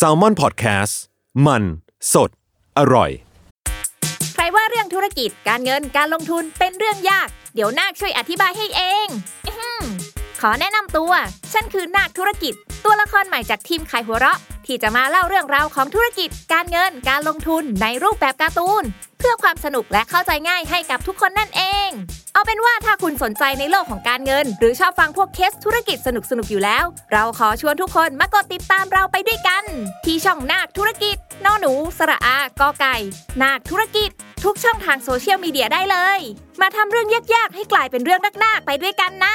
s a l ม o n PODCAST มัน สด อร่อย ใครว่าเรื่องธุรกิจการเงินการลงทุนเป็นเรื่องยาก เดี๋ยวนาคช่วยอธิบายให้เองอขอแนะนำตัว ฉันคือนาคธุรกิจ ตัวละครใหม่จากทีมขายหัวเราะ ที่จะมาเล่าเรื่องราวของธุรกิจ การเงินการลงทุนในรูปแบบการ์ตูน เพื่อความสนุกและเข้าใจง่ายให้กับทุกคนนั่นเอง เอาเป็นว่าถ้าคุณสนใจในโลกของการเงิน หรือชอบฟังพวกเคสธุรกิจสนุกๆอยู่แล้ว เราขอชวนทุกคนมากดติดตามเราไปด้วยกัน ที่ช่องนาคธุรกิจนอหนู สระอากอไก่ นาคธุรกิจ ทุกช่องทางโซเชียลมีเดียได้เลย มาทำเรื่องยากๆ ให้กลายเป็นเรื่องนักๆไปด้วยกันนะ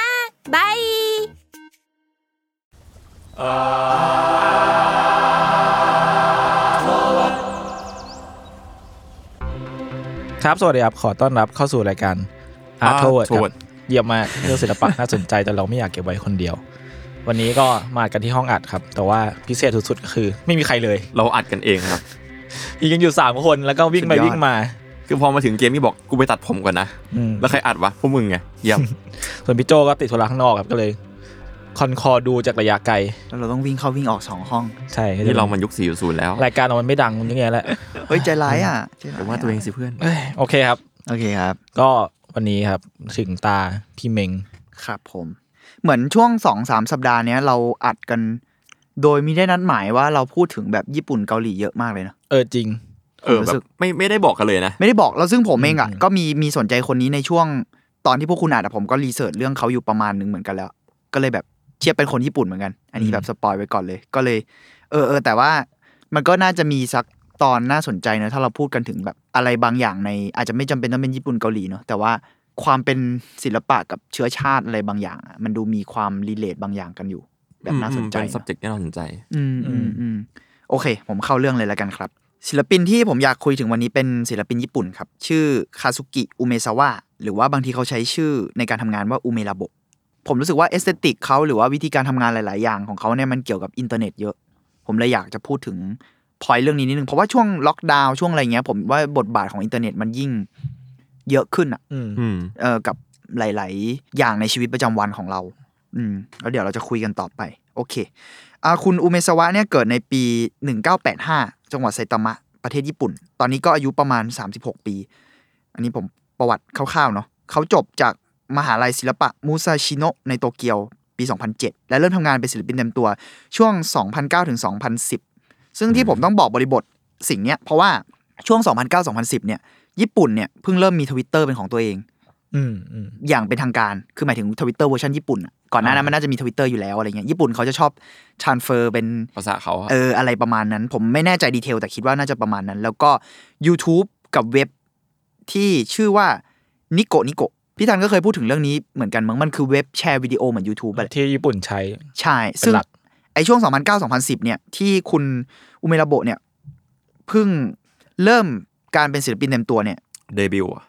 บายครับสวัสดีครับขอต้อนรับเข้าสู่รายการ Art t o w a r d ค Artoward รับเยี่ยมมากเรื่องศิลปะน่าสนใจแต่เราไม่อยากเก็บไว้คนเดียว วันนี้ก็มากันที่ห้องอัดครับ แต่ว่าพิเศษสุดๆก็คือ ไม่มีใครเลย เราอัดกันเองครับอีกยังอยู่สามคนแล้วก็วิ่งไปสุดยอดวิ่งมา คือพอมาถึงเกมนี่บอกกูไปตัดผมก่อนนะอืมแล้วใครอัดวะพวกมึงไงเยี่ยมส่วนพี่โจก็ติดธุระข้างนอกครับก็เลยคอนคอดูจากระยะไกลแล้วเราต้องวิ่งเข้าวิ่งออกสองห้อง ใช่นี่เรามันยุค4.0แล้ว รายการเรามันไม่ดังอย่างเงี้ยแหละ เฮ้ย ใจร้ายอะใจร้ยแต่ว่าตัวเองสิเพื่อนเอ้ยโอเคครับ โอเคครับ ก็ วันนี้ครับ ถึงตาพี่เมงครับผม เหมือนช่วงสองสามสัปดาห์เนี้ยเราอัดกัน โดยมีได้นัดหมายว่าเราพูดถึงแบบญี่ปุ่นเกาหลีเยอะมากเลยนะเออจริง เออรู้แบสึบกไม่ไม่ได้บอกกันเลยนะ ไม่ได้บอกเราซึ่งผมเองอะอืมก็มีมีสนใจคนนี้ในช่วงตอนที่พวกคุณอ่านอะผมก็รีเสิร์ชเรื่องเขาอยู่ประมาณหนึ่งเหมือนกันแล้ว ก็เลยแบบเทียบเป็นคนญี่ปุ่นเหมือนกัน อันนี้แบบสปอยไว้ก่อนเลย ก็เลย เออเออแต่ว่ามันก็น่าจะมีสัก ตอนน่าสนใจเนอะถ้าเราพูดกันถึงแบบอะไรบางอย่างใน อาจจะไม่จำเป็นต้องเป็นญี่ปุ่นเกาหลีเนอะแต่ว่าความเป็นศิลปะกับเชื้อชาติอะไรบางอย่างอะมันดูมีความรีเลทบางอย่างกันอยู่ แบบน่าสนใจเป็นเนอะ subject ที่น่าสนใจ อืมอืมอืมโอเค ผมเข้าเรื่องเลยแล้วกันครับ ศิลปินที่ผมอยากคุยถึงวันนี้เป็นศิลปินญี่ปุ่นครับ ชื่อคาซุกิอุเมซาวะหรือว่าบางทีเขาใช้ชื่อในการทำงานว่าอุเมระโบะผมรู้สึกว่า aesthetic เขาหรือว่าวิธีการทำงานหลาย ๆ อย่างของเขาเนี่ยมันเกี่ยวกับอินเทอร์เน็ตเยอะ ผมเลยอยากจะพูดถึง พอยเรื่องนี้นิดนึงเพราะว่าช่วงล็อกดาวน์ช่วงอะไรเงี้ย ผมว่าบทบาทของอินเทอร์เน็ตมันยิ่งเยอะขึ้นอะอืมอืมเออกับหลาย ๆ อย่างในชีวิตประจำวันของเรา อืมแล้วเดี๋ยวเราจะคุยกันต่อไป โอเคอ่าคุณอุเมซาวะเนี่ยเกิดในปี 1985 จังหวัดไซตามะประเทศญี่ปุ่น ตอนนี้ก็อายุประมาณ 36 ปี อันนี้ผมประวัติคร่าว ๆ เนาะเขาจบจากมหาลัยศิลปะมูซาชิโนะในโตเกียวปี 2007 และเริ่มทำงานเป็นศิลปินเต็มตัวช่วง 2009ถึง2010 ซึ่งที่ผมต้องบอกบริบทสิ่งเนี้ยเพราะว่าช่วง 2009-2010 เนี่ย ญี่ปุ่นเนี่ยเพิ่งเริ่มมีทวิตเตอร์เป็นของตัวเองอืมอืมอย่างเป็นทางการ คือหมายถึง Twitter version ญี่ปุ่นอะก่อนหน้านั้นมันน่าจะมีทวิตเตอร์อยู่แล้วอะไรเงี้ย ญี่ปุ่นเขาจะชอบ transfer เป็นภาษาเขาอะเออ อะไรประมาณนั้น ผมไม่แน่ใจ detail แต่คิดว่าน่าจะประมาณนั้น แล้วก็ YouTube กับเว็บที่ชื่อว่านิโกนิโกพี่ธันก็เคยพูดถึงเรื่องนี้เหมือนกันมั้ง มันคือเว็บแชร์วิดีโอเหมือน YouTube อะแหละที่ญี่ปุ่นใช้ ใช่เป็นซึ่งหลัก ไอช่วง 2009-2010 เนี่ย ที่คุณอุเมระโบะเนี่ยเพิ่งเริ่มการเป็นศิลปินเต็มตัวเนี่ยเดบิวต์อะ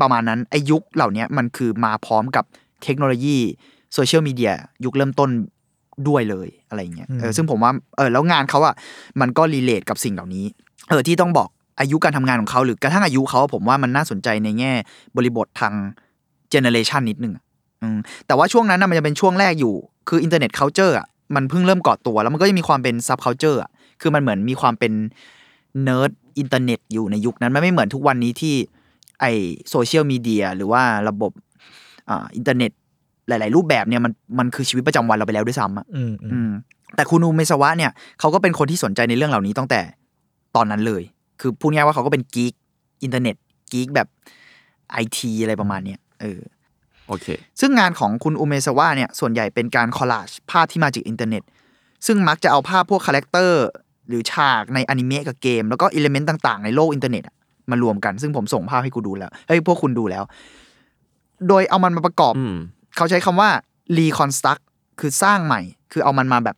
ประมาณนั้นไอายุคเหล่านี้มันคือมาพร้อมกับเทคโนโลยี social media ยุคเริ่มต้นด้วยเลยอะไรเงี้ยอืมเออซึ่งผมว่าเออแล้วงานเขาอะมันก็ relate กับสิ่งเหล่านี้เออที่ต้องบอกอายุการทำงานของเขาหรือกระทั่งอายุเขาอะผมว่ามันน่าสนใจในแง่บริบททาง generation นิดนึงอะอืมแต่ว่าช่วงนั้นนะมันจะเป็นช่วงแรกอยู่คือ internet culture อะ มันเพิ่งเริ่มก่อตัว แล้วมันก็ยังมีความเป็น subculture อะคือมันเหมือนมีความเป็น nerd internet อยู่ในยุคนั้นมันไม่เหมือนทุกวันนี้ที่ไอ social media หรือว่าระบบอ่าอินเทอร์เน็ตหลาย ๆ รูปแบบเนี่ยมันมันคือชีวิตประจำวันเราไปแล้วด้วยซ้ำอะอืมอืมอืมแต่คุณอุเมซาวะเนี่ยเขาก็เป็นคนที่สนใจในเรื่องเหล่านี้ตั้งแต่ตอนนั้นเลย คือพูดง่ายๆว่าเขาก็เป็น geek อินเทอร์เน็ต geek แบบไอทีอะไรประมาณเนี้ยเออ โอเค ซึ่งงานของคุณอุเมซาวะเนี่ยส่วนใหญ่เป็นการ collage ภาพที่มาจากอินเทอร์เน็ต ซึ่งมักจะเอาภาพพวก character หรือฉากในอนิเมะกับเกม แล้วก็ element ต่าง ๆ ในโลกอินเทอร์เน็ตอะมารวมกัน ซึ่งผมส่งภาพให้กูดูแล้วเฮ้ยพวกคุณดูแล้ว โดยเอามันมาประกอบอืมเขาใช้คำว่า reconstruct คือสร้างใหม่ คือเอามันมาแบบ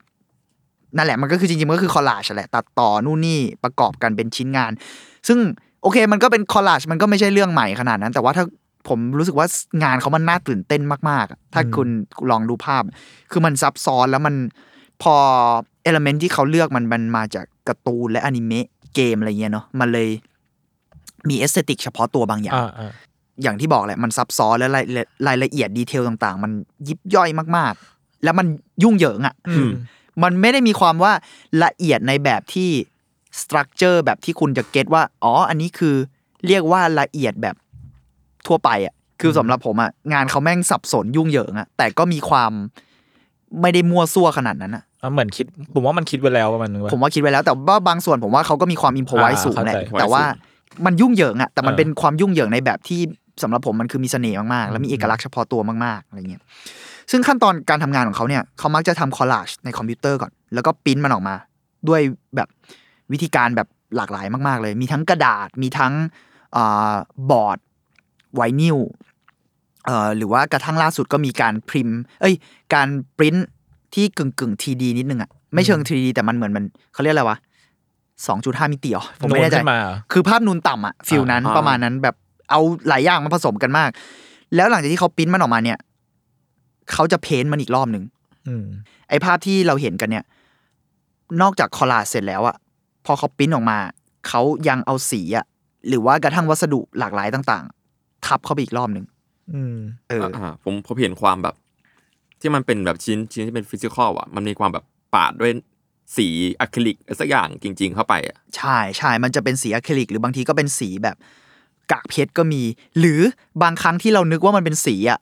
นั่นแหละมันก็คือจริงๆมันก็คือ collage แหละตัดต่อนู่นนี่ประกอบกันเป็นชิ้นงาน ซึ่งโอเคมันก็เป็น collage มันก็ไม่ใช่เรื่องใหม่ขนาดนั้น แต่ว่าถ้า ผมรู้สึกว่างานเขามันน่าตื่นเต้นมากๆอะถ้าคุณลองดูภาพ คือมันซับซ้อนแล้วมันพอ element ที่เขาเลือกมันมันมาจากการ์ตูนและอนิเมะเกมอะไรเงี้ยเนาะมันเลยมี aesthetic เฉพาะตัวบางอย่างอ่าอ่าอย่างที่บอกแหละมันซับซ้อนและรายรายละเอียด detail ต่าง ๆ มันยิบย่อยมากๆ แล้วมันยุ่งเหยิงอะ่ะอืมมันไม่ได้มีความว่าละเอียดในแบบที่ structure แบบที่คุณจะ get ว่า อ๋อ อันนี้คือเรียกว่าละเอียดแบบ ทั่วไปอะคือสำหรับผมอะงานเขาแม่งสับสนยุ่งเหยิงอะแต่ก็มีความไม่ได้มั่วซั่วขนาดนั้นอะอะเหมือนคิดผมว่ามันคิดไว้แล้วประมาณนึงว่าผมว่าคิดไว้แล้วแต่ว่าบางส่วนผมว่าเขาก็มีความ improvise อ่าสูงแหละเข้าใจแต่ว่ามันยุ่งเหยิงอะแต่มันเออเป็นความยุ่งเหยิงในแบบที่สำหรับผมมันคือมีเสน่ห์มากๆ แล้วมีเอกลักษณ์เฉพาะตัวมากๆอะไรเงี้ยซึ่งขั้นตอนการทำงานของเขาเนี่ยเขามักจะทำคอลลาจในคอมพิวเตอร์ก่อน แล้วก็ปริ้นมันออกมา ด้วยแบบวิธีการแบบหลากหลายมาก ๆ เลย มีทั้งกระดาษมีทั้งอาบอร์ด ไวนิลเอ่อหรือว่ากระทั่งล่าสุดก็มีการพิมพ์ เอ้ย การปริ้นที่กึ่งกึ่งทีดีนิดนึงอะไม่เชิงทีดีแต่มันเหมือนมันเขาเรียกอะไรวะสองจุดห้ามิติเหรอผมไม่แน่ใจนูนขึ้นมาเหรอคือภาพนูนต่ำอะฟิลนั้นอ่าประมาณนั้นแบบเอาหลายอย่างมาผสมกันมาก แล้วหลังจากที่เขาปริ้นมันออกมาเนี่ยเขาจะเพ้นท์มันอีกรอบหนึ่งอืมไอ้ภาพที่เราเห็นกันเนี่ย นอกจากคอลลาจเสร็จแล้วอะพอเขาปริ้นออกมา เขายังเอาสีอะหรือว่ากระทั่งวัสดุหลากหลายต่างๆ ทับเข้าไปอีกรอบหนึ่งอืมเอออ่าผมผมเห็นความแบบ ที่มันเป็นแบบชิ้นชิ้นที่เป็น physical อะ มันมีความแบบปาดด้วยสีอะคริลิกอะไรสักอย่างจริง ๆ เข้าไปอะใช่ใช่มันจะเป็นสีอะคริลิก หรือบางทีก็เป็นสีแบบกากเพชรก็มี หรือบางครั้งที่เรานึกว่ามันเป็นสีอะ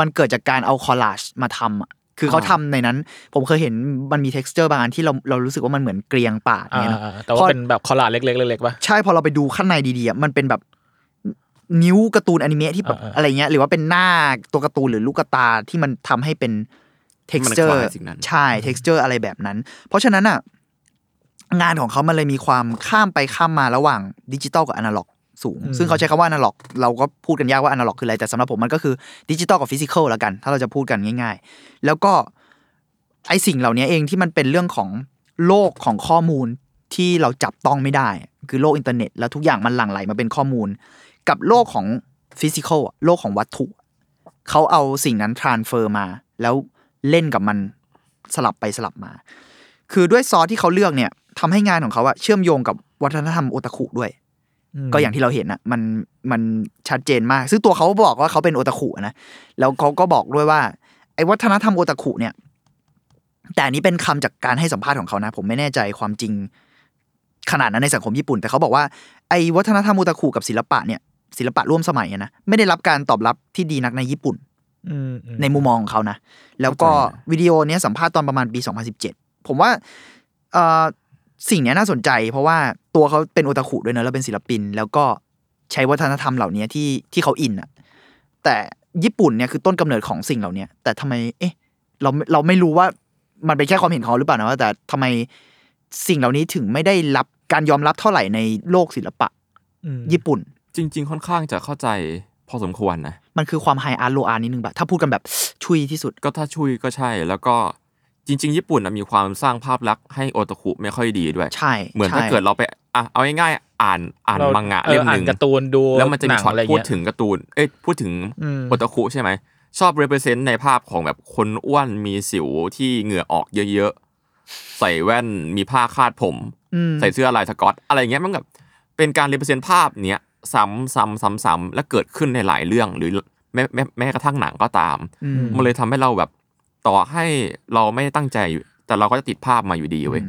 มันเกิดจากการเอา collage มาทำอะคือเขาอ่าทำในนั้น ผมเคยเห็นมันมี t e x t อร์บางอันที่เราเรารู้สึกว่ามันเหมือนเกรียงปาดอ่าเนี่ยนะอ่าแต่ว่าเป็นแบบ collage เล็กๆเล็กๆป่ะใช่พอเราไปดูข้างในดีๆอะมันเป็นแบบ นิ้วการ์ตูนอนิเมะที่แบบอ่าๆอะไรเงี้ยหรือว่าเป็นหน้าตัวการ์ตูนหรือลูกตาที่มันทำให้เป็นที่มัน texture คล้ายสิ่งนั้นใช่ texture อะไรแบบนั้น เพราะฉะนั้นอะงานของเขามันเลยมีความข้ามไปข้ามมาระหว่างดิจิตอลกับอนาล็อกสูงอืมซึ่งเขาใช้คำว่าอนาล็อกเราก็พูดกันยากว่าอนาล็อกคืออะไร แต่สำหรับผมมันก็คือดิจิตอลกับ physical แล้วกัน ถ้าเราจะพูดกันง่าย ๆ แล้วก็ไอสิ่งเหล่านี้เองที่มันเป็นเรื่องของโลกของข้อมูลที่เราจับต้องไม่ได้ คือโลกอินเทอร์เน็ต แล้วทุกอย่างมันหลั่งไหลมาเป็นข้อมูล กับโลกของ physical โลกของวัตถุ เขาเอาสิ่งนั้น transfer มา แล้วเล่นกับมันสลับไปสลับมา คือด้วยซอสที่เขาเลือกเนี่ยทำให้งานของเขาอะเชื่อมโยงกับวัฒนธรรมโอตาคุด้วยมก็อย่างที่เราเห็นอะมันมันชัดเจนมาก ซึ่งตัวเขาบอกว่าเขาเป็นโอตาคุนะแล้วเขาก็บอกด้วยว่าไอ้วัฒนธรรมโอตาคุเนี่ย แต่อันนี้เป็นคำจากการให้สัมภาษณ์ของเขานะ ผมไม่แน่ใจความจริงขนาดนั้นในสังคมญี่ปุ่น แต่เขาบอกว่าไอ้วัฒนธรรมโอตาคุกับศิลปะเนี่ย ศิลปะร่วมสมัยอะนะไม่ได้รับการตอบรับที่ดีนักในญี่ปุ่นอืมอืมในมุมมองของเขานะ แล้วก็วิดีโอเนี้ยสัมภาษณ์ตอนประมาณปี 2017 ผมว่าเอ่อสิ่งเนี้ยน่าสนใจ เพราะว่าตัวเขาเป็นโอตาคุด้วยเนอะแล้วเป็นศิลปิน แล้วก็ใช้วัฒนธรรมเหล่านี้ที่ที่เขาอินอะแต่ญี่ปุ่นเนี่ยคือต้นกำเนิดของสิ่งเหล่านี้แต่ทำไม เอ๊ะ เราเราไม่รู้ว่ามันเป็นแค่ความเห็นของเขาหรือเปล่านะว่าแต่ทำไมสิ่งเหล่านี้ถึงไม่ได้รับการยอมรับเท่าไหร่ในโลกศิลปะอืมญี่ปุ่น จริง ๆ ค่อนข้างจะเข้าใจพอสมควรนะ มันคือความไฮอาร์โลอาร์นิดนึงแบบถ้าพูดกันแบบชุยที่สุด ก็ถ้าช่วยก็ใช่ แล้วก็จริง ๆ ญี่ปุ่นน่ะมีความสร้างภาพลักษณ์ให้โอตาคุไม่ค่อยดีด้วย ใช่ เหมือนถ้าใช่เกิดเราไปอะเอาง่ายๆอ่านอ่านเรามังงะออเล่มหอ่านึ่งการ์ตูนดูแล้วมันจะหมีนังช็อตอะไรพูดเงี้ยถึงการ์ตูน เอ้ยพูดถึงอืมโอตาคุใช่ไหมชอบ represent ในภาพของแบบคนอ้วนมีสิวที่เหงื่อออกเยอะๆใส่แว่นมีผ้าคาดผมอืมใส่เสื้อลายสกอต อะไรเงี้ยมันแบบเป็นการ represent ภาพเนี้ย ซ้ำซ้ำซ้ำซ้ำและเกิดขึ้นในหลายเรื่องหรือแม้แม้แม้กระทั่งหนังก็ตามอืมมันเลยทำให้เราแบบต่อให้เราไม่ได้ตั้งใจอยู่แต่เราก็จะติดภาพมาอยู่ดีเว้ย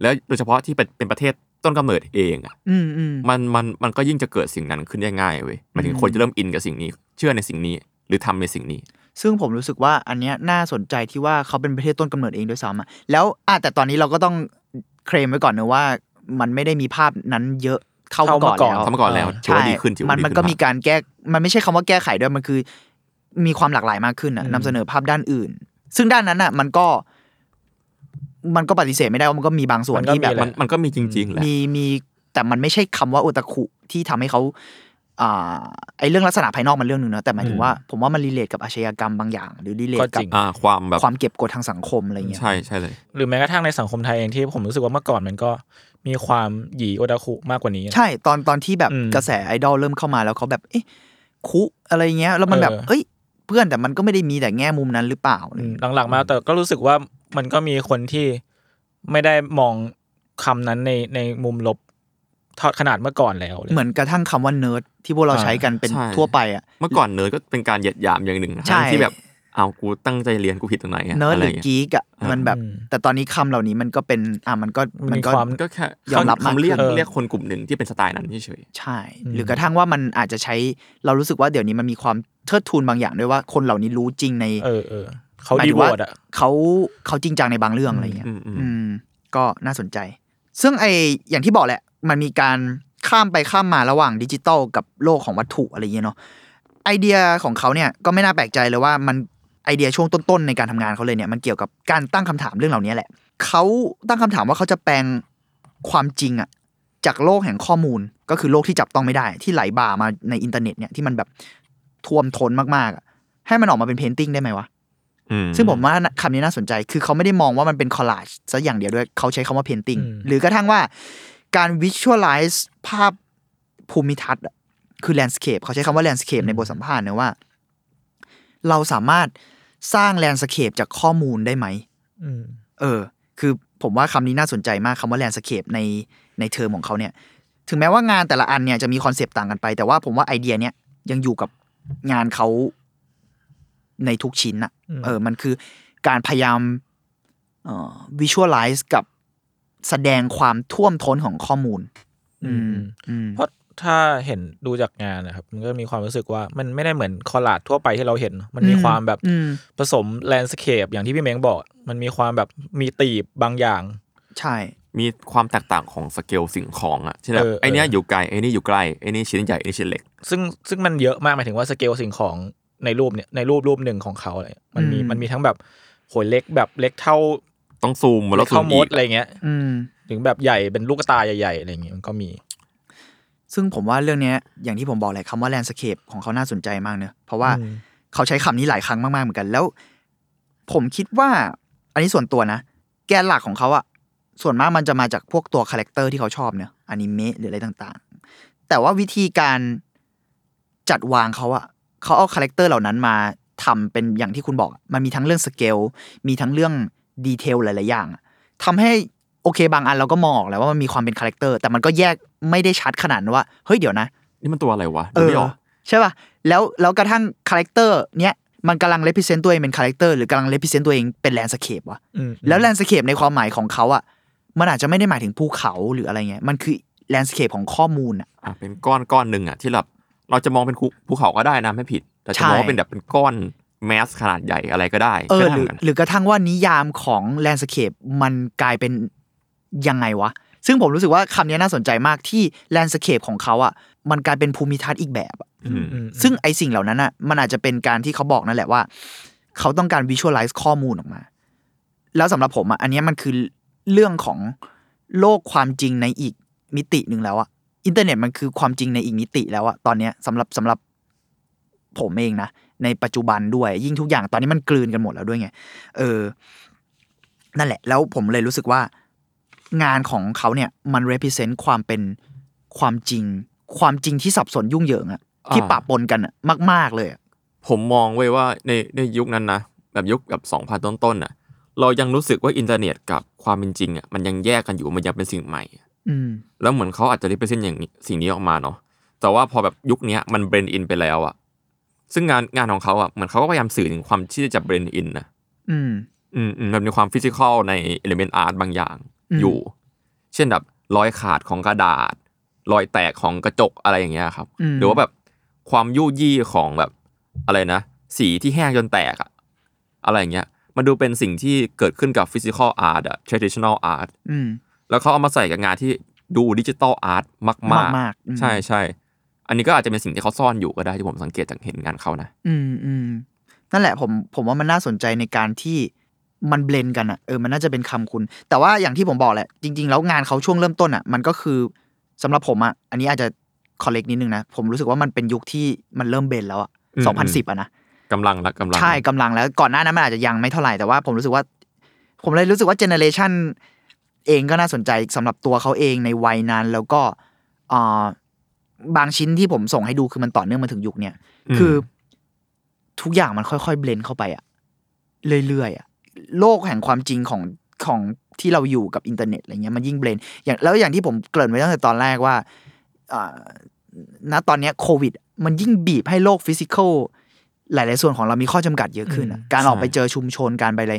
แล้วโดยเฉพาะที่เป็นเป็นประเทศต้นกำเนิดเองอะอืมอืมมันมันมันก็ยิ่งจะเกิดสิ่งนั้นขึ้นได้ง่ายเว้ยหมายถึงอืมคนจะเริ่มอินกับสิ่งนี้ เชื่อในสิ่งนี้ หรือทำในสิ่งนี้ ซึ่งผมรู้สึกว่าอันเนี้ยน่าสนใจที่ว่าเขาเป็นประเทศต้นกำเนิดเองด้วยซ้ำอะแล้วอะแต่ตอนนี้เราก็ต้องเคลมไว้ก่อนนะว่า มันไม่ได้มีภาพนั้นเยอะ เท่าเท่าเมื่อก่อนเมื่อก่อนแล้วทำมาก่อนแล้วถือว่าดีขึ้นถือมัว่านดีมันขึ้นก็มากมีการแก้มันไม่ใช่คำว่าแก้ไขด้วยมันคือ มีความหลากหลายมากขึ้นอะอืมนำเสนอภาพด้านอื่น ซึ่งด้านนั้นอะมันก็มันก็ปฏิเสธไม่ได้ว่ามันก็มีบางส่วนที่แบบมันมันก็มีจริงๆแหละมีมีแต่มันไม่ใช่คำว่าโอตาคุที่ทำให้เขาอ่าไอเรื่องลักษณะภายนอกมันเรื่องหนึ่งนะแต่หมายถึงว่าผมว่ามัน relate กับอาชญากรรมบางอย่าง หรือ relate ก็กัจบริงอ่าความแบบความเก็บกดทางสังคมอะไรเงี้ยใช่ใช่เลย หรือแม้กระทั่งในสังคมไทยเองที่ผมรู้สึกว่าเมื่อก่อนมันก็ มีความหยีโอตาคุมากกว่านี้ ใช่ตอนตอนที่แบบอืมกระแสไอดอลเริ่มเข้ามาแล้วเขาแบบ เอ๊ะคุอะไรเงี้ย แล้วมันแบบเออเอ้ย เพื่อนแต่มันก็ไม่ได้มีแต่แง่มุมนั้นหรือเปล่าอะไรอืมเงี้ยหลังๆมาแต่ก็รู้สึกว่ามันก็มีคนที่ไม่ได้มองคำนั้นในในมุมลบเทอดขนาดเมื่อก่อนแล้วเลยเหมือนกระทั่งคำว่าเนิร์ดที่พวกเราอ่าใช้กันเป็นใช่ทั่วไปอะ เมื่อก่อนเนิร์ดก็เป็นการเหยียดหยามอย่างหนึ่งนะใช่ที่แบบ เอากูตั้งใจเรียนกูผิดตรงไหนอะเนิร์ดอะหไรรือเงี้ยกีกอะอ่ามัมันแบบอืมแต่ตอนนี้คำเหล่านี้มันก็เป็นอะมันก็มันมันมีก็ความก็แค่ยอมรับมากคำเรียกขึ้นเรียกคนกลุ่มหนึ่งที่เป็นสไตล์นั้นเฉยใช่อืมหรือกระทั่งว่ามันอาจจะใช้เรารู้สึกว่าเดี๋ยวนี้มันมีความเทิดทูนบางอย่างด้วยว่าคนเหล่านี้รู้จริงใน เออเออเขาหมายดีถึงโวว่าตอะเขาเขาจริงจังในบางเรื่องอะไรเงี้ยอืมอืมอืมก็น่าสนใจ ซึ่งไออย่างที่บอกแหละ มันมีการข้ามไปข้ามมาระหว่างดิจิตอลกับโลกของวัตถุอะไรเงี้ยเนาะไอเดียของเขาเนี่ยก็ไม่น่าแปลกใจเลยว่ามัน ไอเดียช่วงต้นๆในการทำงานเขาเลยเนี่ยมันเกี่ยวกับการตั้งคำถามเรื่องเหล่านี้แหละเขาตั้งคำถามว่าเขาจะแปลงความจริงอะจากโลกแห่งข้อมูลก็คือโลกที่จับต้องไม่ได้ ที่ไหลบ่ามาในอินเทอร์เน็ตเนี่ยที่มันแบบท่วมท้นมากๆอะให้มันออกมาเป็น painting ได้ไหมวะซึ่งผมว่าคำนี้น่าสนใจ คือเขาไม่ได้มองว่ามันเป็น collage ซะอย่างเดียวด้วย เขาใช้คำว่า painting หรือกระทั่งว่าการ visualize ภาพภูมิทัศน์คือ landscape เขาใช้คำว่า landscape ในบทสัมภาษณ์นะว่า เราสามารถ สร้าง landscape จากข้อมูลได้ไหมอืมเออ คือผมว่าคำนี้น่าสนใจมากคำว่า landscape ในในเทอมของเขาเนี่ย ถึงแม้ว่างานแต่ละอันเนี่ยจะมีคอนเซปต์ต่างกันไป แต่ว่าผมว่าไอเดียเนี้ยยังอยู่กับงานเขาในทุกชิ้นอะอืมเออ มันคือการพยายามเอ่อ visualize กับแสดงความท่วมท้นของข้อมูล อืมอืมเพราะ ถ้าเห็นดูจากงานนะครับ มันก็มีความรู้สึกว่ามันไม่ได้เหมือน collage ทั่วไปที่เราเห็น มันมีอืมความแบบอืมผสม landscape อย่างที่พี่เม้งบอก มันมีความแบบมี depth บางอย่าง ใช่ มีความแตกต่างของสเกลสิ่งของอะเช่นแบบเออไอเนี้ยเอออยู่ไกลไอนี่อยู่ใกล้ไอนี่ชิ้นใหญ่ไอนี่ชิ้นเล็ก ซึ่งซึ่งมันเยอะมากหมายถึงว่าสเกลสิ่งของในรูปเนี่ยในรูปรูปหนึ่งของเขาอะไรมันมีอืมมันมีทั้งแบบโหยเล็กแบบเล็กเท่าต้องซูมมาแล้เล็วกซูเท่ามมอีดกอะไรเงี้ยอืมถึงแบบใหญ่เป็นลูกตาใหญ่ๆอะไรเงี้ยมันก็มี ซึ่งผมว่าเรื่องเนี้ยอย่างที่ผมบอกแหละคำว่า landscape ของเขาน่าสนใจมากเนอะเพราะว่าอืมเขาใช้คำนี้หลายครั้งมากๆเหมือนกัน แล้ว ผมคิดว่า อันนี้ส่วนตัวนะ แกนหลักของเขาอะส่วนมากมันจะมาจากพวกตัวคาแรคเตอร์ที่เขาชอบเนอะอนิเมะหรืออะไรต่างๆ แต่ว่าวิธีการจัดวางเขาอะเขาเอาคาแรคเตอร์เหล่านั้นมาทำเป็นอย่างที่คุณบอกอะมันมีทั้งเรื่องสเกล มีทั้งเรื่อง detail หลาย ๆ อย่างอะทำให้ โอเค บางอันเราก็มองออกแล้วว่ามันมีความเป็นคาแรคเตอร์แต่มันก็แยกไม่ได้ชัดขนาดนั้นว่าเฮ้ยเดี๋ยวนะ นี่มันตัวอะไรวะเออดูอไม่ออกใช่ป่ะแล้วแล้วกระทั่งคาแรคเตอร์เนี้ยมันกำลัง represent ตัวเองเป็นคาแรคเตอร์หรือกำลัง represent ตัวเองเป็น landscape วะอืมแล้ว landscape ในความหมายของเขาอะมันอาจจะไม่ได้หมายถึงภูเขาหรืออะไรเงี้ยมันคือ landscape ของข้อมูลอะอะเป็นก้อนก้อนหนึ่งอะที่แบบเราจะมองเป็นภูภูเขาก็ได้นะไม่ผิด แต่จะมองว่าใช่เป็นแบบเป็นก้อน mass ขนาดใหญ่อะไรก็ได้เออก็หได้รือเหมือนกันหรือกระทั่งว่านิยามของ landscape มันกลายเป็น ยังไงวะ ซึ่งผมรู้สึกว่าคำนี้น่าสนใจมากที่ landscape ของเขาอะมันกลายเป็นภูมิทัศน์อีกแบบอะอืมอืมซึ่งไอสิ่งเหล่านั้นอะมันอาจจะเป็นการที่เขาบอกนั่นแหละว่า เขาต้องการ visualize ข้อมูลออกมา แล้วสำหรับผมอะอันเนี้ยมันคือเรื่องของโลกความจริงในอีกมิติหนึ่งแล้วอะอินเทอร์เน็ตมันคือความจริงในอีกมิติแล้วอะตอนเนี้ยสำหรับสำหรับผมเองนะ ในปัจจุบันด้วย ยิ่งทุกอย่างตอนนี้มันกลืนกันหมดแล้วด้วยไง เออ นั่นแหละ แล้วผมเลยรู้สึกว่า งานของเขาเนี่ยมัน represent ความเป็นความจริง ความจริงที่สับสนยุ่งเหยิงอะที่ปะปนกันอะมาก ๆเลยอะผมมองไว้ว่าในในยุคนั้นนะแบบยุคแบบสองพันต้นๆน่ะ เรายังรู้สึกว่าอินเทอร์เน็ตกับความเป็นจริงอะมันยังแยกกันอยู่มันยังเป็นสิ่งใหม่อืมแล้วเหมือนเขาอาจจะ represent อย่างนี้สิ่งนี้ออกมาเนาะแต่ว่าพอแบบยุคเนี้ยมัน blend in ไปแล้วอะซึ่งงานงานของเขาอะเหมือนเขาก็พยายามสื่อถึงความที่จะ blend in นะอืมอืมอืมมันมีความ physical ใน element art บางอย่าง อืมอยู่ เช่นแบบรอยขาดของกระดาษ รอยแตกของกระจกอะไรอย่างเงี้ยครับอืมหรือว่าแบบความยู่ยี่ของแบบอะไรนะ สีที่แห้งจนแตกอะอะไรอย่างเงี้ยมันดูเป็นสิ่งที่เกิดขึ้นกับ physical art อะ traditional art อืมแล้วเขาเอามาใส่กับงานที่ดู digital art มากมากๆอืมใช่ใช่อันนี้ก็อาจจะเป็นสิ่งที่เขาซ่อนอยู่ก็ได้ที่ผมสังเกตจากเห็นงานเขานะ อืมอืมนั่นแหละผมผมว่ามันน่าสนใจในการที่ มันเบลนกันอะเออมันน่าจะเป็นคำคุณ แต่ว่าอย่างที่ผมบอกแหละจริง ๆ แล้วงานเขาช่วงเริ่มต้นอะมันก็คือสำหรับผมอะอันนี้อาจจะคอลเลกนิดนึงนะ ผมรู้สึกว่ามันเป็นยุคที่มันเริ่มเบลนแล้วอะอืมสองพันสิบอะนะกำลังละกำลังใช่กำลังแล้วก่อนหน้านั้นมันอาจจะยังไม่เท่าไหร่แต่ว่าผมรู้สึกว่า ผมเลยรู้สึกว่าเจเนเรชันเองก็น่าสนใจสำหรับตัวเขาเองในวัยนั้น แล้วก็อ่าบางชิ้นที่ผมส่งให้ดูคือมันต่อเนื่องมาถึงยุคเนี้ยคือ ทุกอย่างมันค่อยๆ blend เข้าไปอะเรื่อยๆอะ โลกแห่งความจริงของของที่เราอยู่กับอินเทอร์เน็ตอะไรเงี้ยมันยิ่ง blend อย่างแล้วอย่างที่ผมเกริ่นไว้ตั้งแต่ตอนแรกว่าอ่าณตอนเนี้ยโควิด มันยิ่งบีบให้โลก physical หลาย ๆ ส่วนของเรามีข้อจำกัดเยอะขึ้นอะอืมการออกไปใช่เจอชุมชนการไปอะไร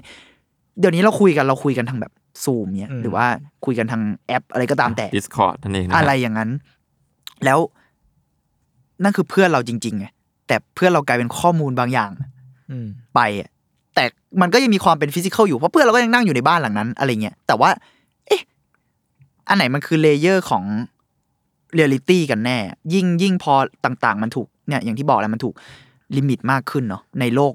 เดี๋ยวนี้เราคุยกันเราคุยกันทางแบบซูมเนี่ยอืมหรือว่าคุยกันทางแอป อะไรก็ตามแต่ Discord นั่นเองนะอะไรอย่างนั้น แล้วนั่นคือเพื่อนเราจริงๆไงแต่เพื่อนเรากลายเป็นข้อมูลบางอย่างอืมไปอะ แต่มันก็ยังมีความเป็น physical อยู่เพราะเพื่อนเราก็ยังนั่งอยู่ในบ้านหลังนั้นอะไรเงี้ยแต่ว่า เอ๊ะอันไหนมันคือ layer ของเรียลิตี้กันแน่ ยิ่งยิ่งพอต่างๆ มันถูกเนี่ยอย่างที่บอกแล้วมันถูกlimit มากขึ้นเนาะในโลก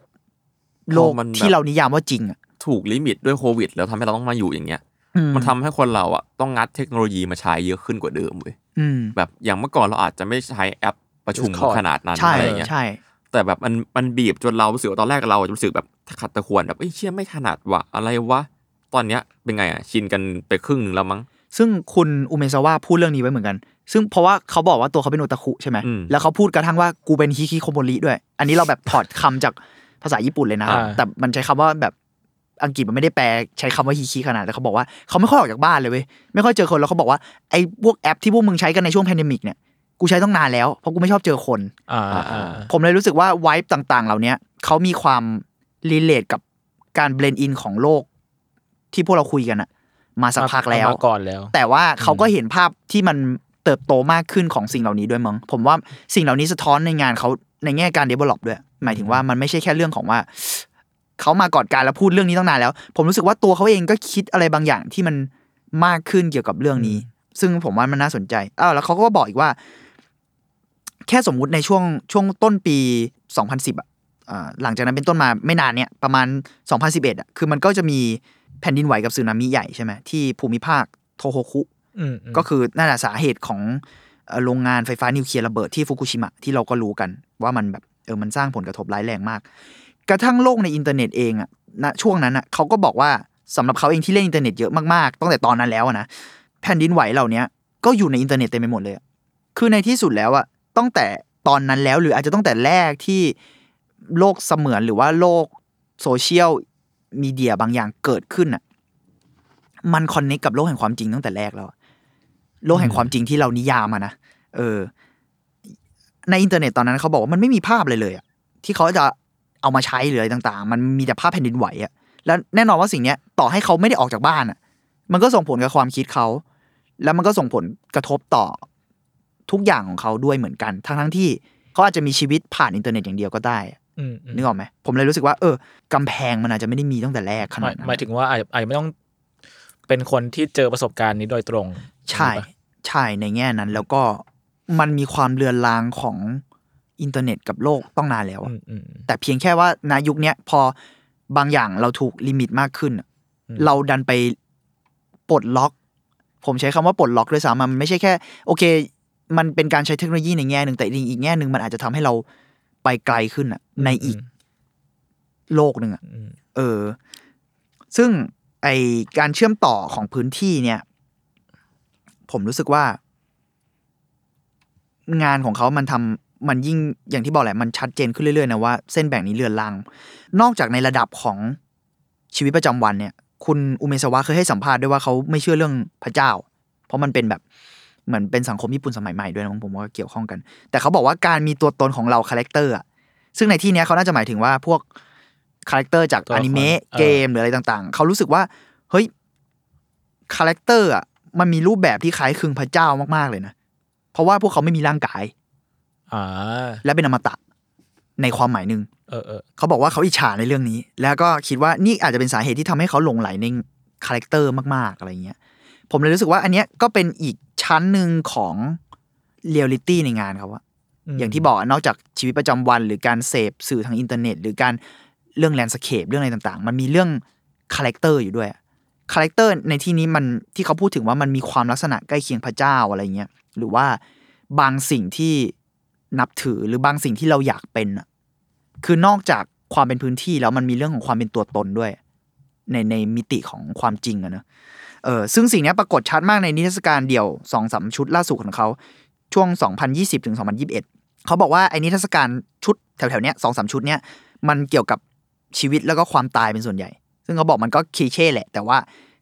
โลกพอมันแบบที่เรานิยามว่าจริงอะถูก limit ด้วยโควิด แล้วทำให้เราต้องมาอยู่อย่างเงี้ยอืมันทำให้คนเราอะต้องงัดเทคโนโลยีมาใช้เยอะขึ้นกว่าเดิมเว้ยอืมแบบอย่างเมื่อก่อนเราอาจจะไม่ใช้แอปประชุม Discord ขนาดนั้นใช่อะไรอย่างเงี้ยใช่แต่แบบมันมันบีบจนเรารู้สึกว่าตอนแรกเราจะรู้สึกแบบ ขัดตะขวงแบบเอ้ยเชี่ยไม่ถนัดวะอะไรวะ ตอนเนี้ยเป็นไงอะชินกันไปครึ่งหนึ่งแล้วมั้ง ซึ่งคุณอุเมซาวะพูดเรื่องนี้ไว้เหมือนกัน ซึ่งเพราะว่าเขาบอกว่าตัวเขาเป็นโอตาคุใช่ไหมอืม แล้วเขาพูดกระทั่งว่ากูเป็นฮิคิโคโมริด้วย อันนี้เราแบบถอดคำจากภาษาญี่ปุ่นเลยนะอ่า แต่มันใช้คำว่าแบบอังกฤษมันไม่ได้แปลใช้คำว่าฮิคิขนาดแต่เขาบอกว่าเขาไม่ค่อยออกจากบ้านเลยเว้ยไม่ค่อยเจอคนแล้วเขาบอกว่าไอ้พวกแอปที่พวกมึงใช้กันในช่วง pandemic เนี่ยกูใช้ตั้งนานแล้วเพราะกูไม่ชอบเจอคน อ่าอ่า ผมเลยรู้สึกว่า vibe ต่างๆ เหล่านี้เขามีความ relate กับการ blend in ของโลก ที่พวกเราคุยกันอะมาสักพักแล้วมาก่อนแล้ว แต่ว่าเขาก็เห็นภาพที่มันเติบโตมากขึ้นของสิ่งเหล่านี้ด้วยมั้งผมว่าสิ่งเหล่านี้สะท้อนในงานเขาในแง่การ develop ด้วย หมายถึงว่ามันไม่ใช่แค่เรื่องของว่าเขามาก่อนการแล้วพูดเรื่องนี้ตั้งนานแล้ว ผมรู้สึกว่าตัวเขาเองก็คิดอะไรบางอย่างที่มันมากขึ้นเกี่ยวกับเรื่องนี้ ซึ่งผมว่ามันน่าสนใจอ้าวแล้วเขาก็บอกอีกว่า แค่สมมุติในช่วงช่วงต้นปี 2010อะอ่า หลังจากนั้นเป็นต้นมาไม่นานเนี่ยประมาณ 2011อะคือมันก็จะมีแผ่นดินไหวกับสึนามิใหญ่ใช่ไหมที่ภูมิภาคโทโฮคุอืมมก็คือนั่นแหละสาเหตุของเอ่อโรงงานไฟฟ้านิวเคลียร์ระเบิดที่ฟุกุชิมะที่เราก็รู้กัน ว่ามันแบบเออมันสร้างผลกระทบร้ายแรงมาก กระทั่งโลกในอินเทอร์เน็ตเองอะณช่วงนั้นอะเขาก็บอกว่าสำหรับเขาเองที่เล่นอินเทอร์เน็ตเยอะมากๆตั้งแต่ตอนนั้นแล้วอะนะแผ่นดินไหวเหล่านี้ก็อยู่ในอินเทอร์เน็ตเต็มไปหมดเลยอะคือในที่สุดแล้วอะตั้งแต่ตอนนั้นแล้วหรืออาจจะตั้งแต่แรกที่ โลกเสมือนหรือว่าโลกโซเชียลมีเดียบางอย่างเกิดขึ้นอะ มัน connect กับโลกแห่งความจริงตั้งแต่แรกแล้ว โลกแห่งความจริงที่เรานิยามอะนะเออ ในอินเทอร์เน็ตตอนนั้นเขาบอกว่ามันไม่มีภาพเลยเลยอะที่เขาจะเอามาใช้หรืออะไรต่าง ๆ มันมีแต่ภาพแผ่นดินไหวอะแล้วแน่นอนว่าสิ่งเนี้ยต่อให้เขาไม่ได้ออกจากบ้านอะมันก็ส่งผลกับความคิดเขา แล้วมันก็ส่งผลกระทบต่อทุกอย่างของเขาด้วยเหมือนกัน ทั้งทั้งๆที่เขาอาจจะมีชีวิตผ่านอินเทอร์เน็ตอย่างเดียวก็ได้ นึกออกไหมผมเลยรู้สึกว่า เออกำแพงมันอาจจะไม่ได้มีตั้งแต่แรกขหนาดมายนั้นหมายถึงว่าอาจอาจจะไม่ต้องเป็นคนที่เจอประสบการณ์นี้โดยตรง ใช่ใช่ในแง่นั้น แล้วก็มันมีความเลือนลางของอินเทอร์เน็ตกับโลกตั้งนานแล้วอะอืมอืมอืมแต่เพียงแค่ว่าณยุคเนี้ยพอบางอย่างเราถูก limit มากขึ้นอะอืมเราดันไปปลดล็อก ผมใช้คำว่าปลดล็อกด้วยซ้ำมันไม่ใช่แค่ โอเค มันเป็นการใช้เทคโนโลยีในแง่หนึ่งแต่อีกแง่หนึ่งมันอาจจะทำให้เรา ไปไกลขึ้นอะในอีกโลกหนึ่งอะอืมเออ ซึ่งไอการเชื่อมต่อของพื้นที่เนี่ย ผมรู้สึกว่า งานของเขามันทำมันยิ่งอย่างที่บอกแหละมันชัดเจนขึ้นเรื่อยๆนะว่าเส้นแบ่งนี้เลือนลางนอกจากในระดับของชีวิตประจำวันเนี่ย คุณอุเมซาวะเคยให้สัมภาษณ์ด้วยว่าเขาไม่เชื่อเรื่องพระเจ้า เพราะมันเป็นแบบ เหมือนเป็นสังคมญี่ปุ่นสมัยใหม่ด้วยนะผมว่าเกี่ยวข้องกัน แต่เขาบอกว่าการมีตัวตนของเราคาแรคเตอร์อะซึ่งในที่เนี้ยเขาน่าจะหมายถึงว่าพวกคาแรคเตอร์จากตัวละครอนิเมะเออเกมหรืออะไรต่างๆ เขารู้สึกว่าเฮ้ยคาแรคเตอร์อะมันมีรูปแบบที่คล้ายคลึงพระเจ้ามากๆเลยนะ เพราะว่าพวกเขาไม่มีร่างกายอ่าและเป็นอมตะในความหมายหนึ่งเออเออเขาบอกว่าเขาอิจฉาในเรื่องนี้ แล้วก็คิดว่านี่อาจจะเป็นสาเหตุที่ทำให้เขาหลงไหลใน character มากๆอะไรเงี้ย ผมเลยรู้สึกว่า อันเนี้ยก็เป็นอีกชั้นหนึ่งของเรียลลิตี้ในงานเขาอะอย่างที่บอกอะนอกจากชีวิตประจำวัน หรือการเสพสื่อทางอินเทอร์เน็ต หรือการเรื่อง landscape เรื่องอะไรต่างๆ มันมีเรื่อง character อยู่ด้วย character ในที่นี้มันที่เขาพูดถึงว่ามันมีความลักษณะใกล้เคียงพระเจ้าอะไรเงี้ยหรือว่าบางสิ่งที่นับถือหรือบางสิ่งที่เราอยากเป็นอะคือนอกจากความเป็นพื้นที่แล้วมันมีเรื่องของความเป็นตัวตนด้วย ในในมิติของความจริงอะเนอะ เออซึ่งสิ่งเนี้ยปรากฏชัดมากในนิทรรศการเดี่ยวสองสามชุดล่าสุดของเขาช่วง 2020ถึง2021 เขาบอกว่าไอ้นิทรรศการชุดแถวๆเนี้ยสองสามชุดเนี้ยมันเกี่ยวกับชีวิตแล้วก็ความตายเป็นส่วนใหญ่ ซึ่งเขาบอกมันก็คลีเช่แหละ แต่ว่า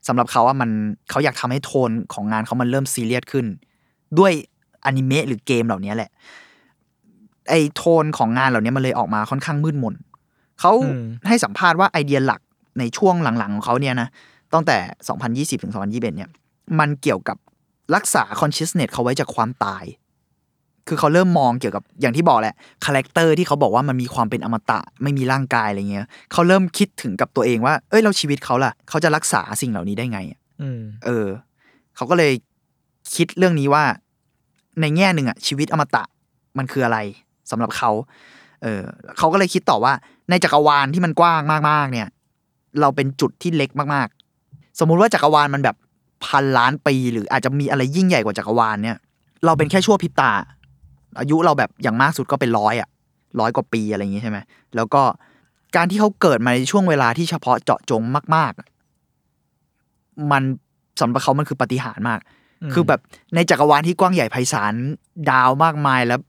สำหรับเขาว่ามันเขาอยากทำให้โทนของงานเขามันเริ่มซีเรียสขึ้น ด้วยอนิเมะหรือเกมเหล่านี้แหละ ไอโทนของงานเหล่านี้มันเลยออกมาค่อนข้างมืดมนเขาอืมให้สัมภาษณ์ว่าไอเดียหลักในช่วงหลังๆของเขาเนี่ยนะ ตั้งแต่ 2020 ถึง 2021 เนี่ย มันเกี่ยวกับรักษา consciousness เขาไว้จากความตาย คือเขาเริ่มมองเกี่ยวกับอย่างที่บอกแหละ character ที่เขาบอกว่ามันมีความเป็นอมตะ ไม่มีร่างกายอะไรเงี้ย เขาเริ่มคิดถึงกับตัวเองว่า เอ้ย เราชีวิตเขาล่ะ เขาจะรักษาสิ่งเหล่านี้ได้ไงอะอืมเออ เขาก็เลยคิดเรื่องนี้ว่า ในแง่หนึ่งอะชีวิตอมตะมันคืออะไรสำหรับเขา เออ เขาก็เลยคิดต่อว่า ในจักรวาลที่มันกว้างมาก ๆ เนี่ย เราเป็นจุดที่เล็กมากๆ สมมุติว่าจักรวาลมันแบบพันล้านปี หรืออาจจะมีอะไรยิ่งใหญ่กว่าจักรวาลเนี่ย เราเป็นแค่ชั่วพริบตา อายุเราแบบอย่างมากสุดก็เป็นร้อยอะร้อยกว่าปีอะไรอย่างงี้ใช่ไหมแล้วก็การที่เขาเกิดมาในช่วงเวลาที่เฉพาะเจาะจงมาก ๆ มันสำหรับเขามันคือปาฏิหารย์มากอืมคือแบบในจักรวาลที่กว้างใหญ่ไพศาลดาวมากมายแล้ว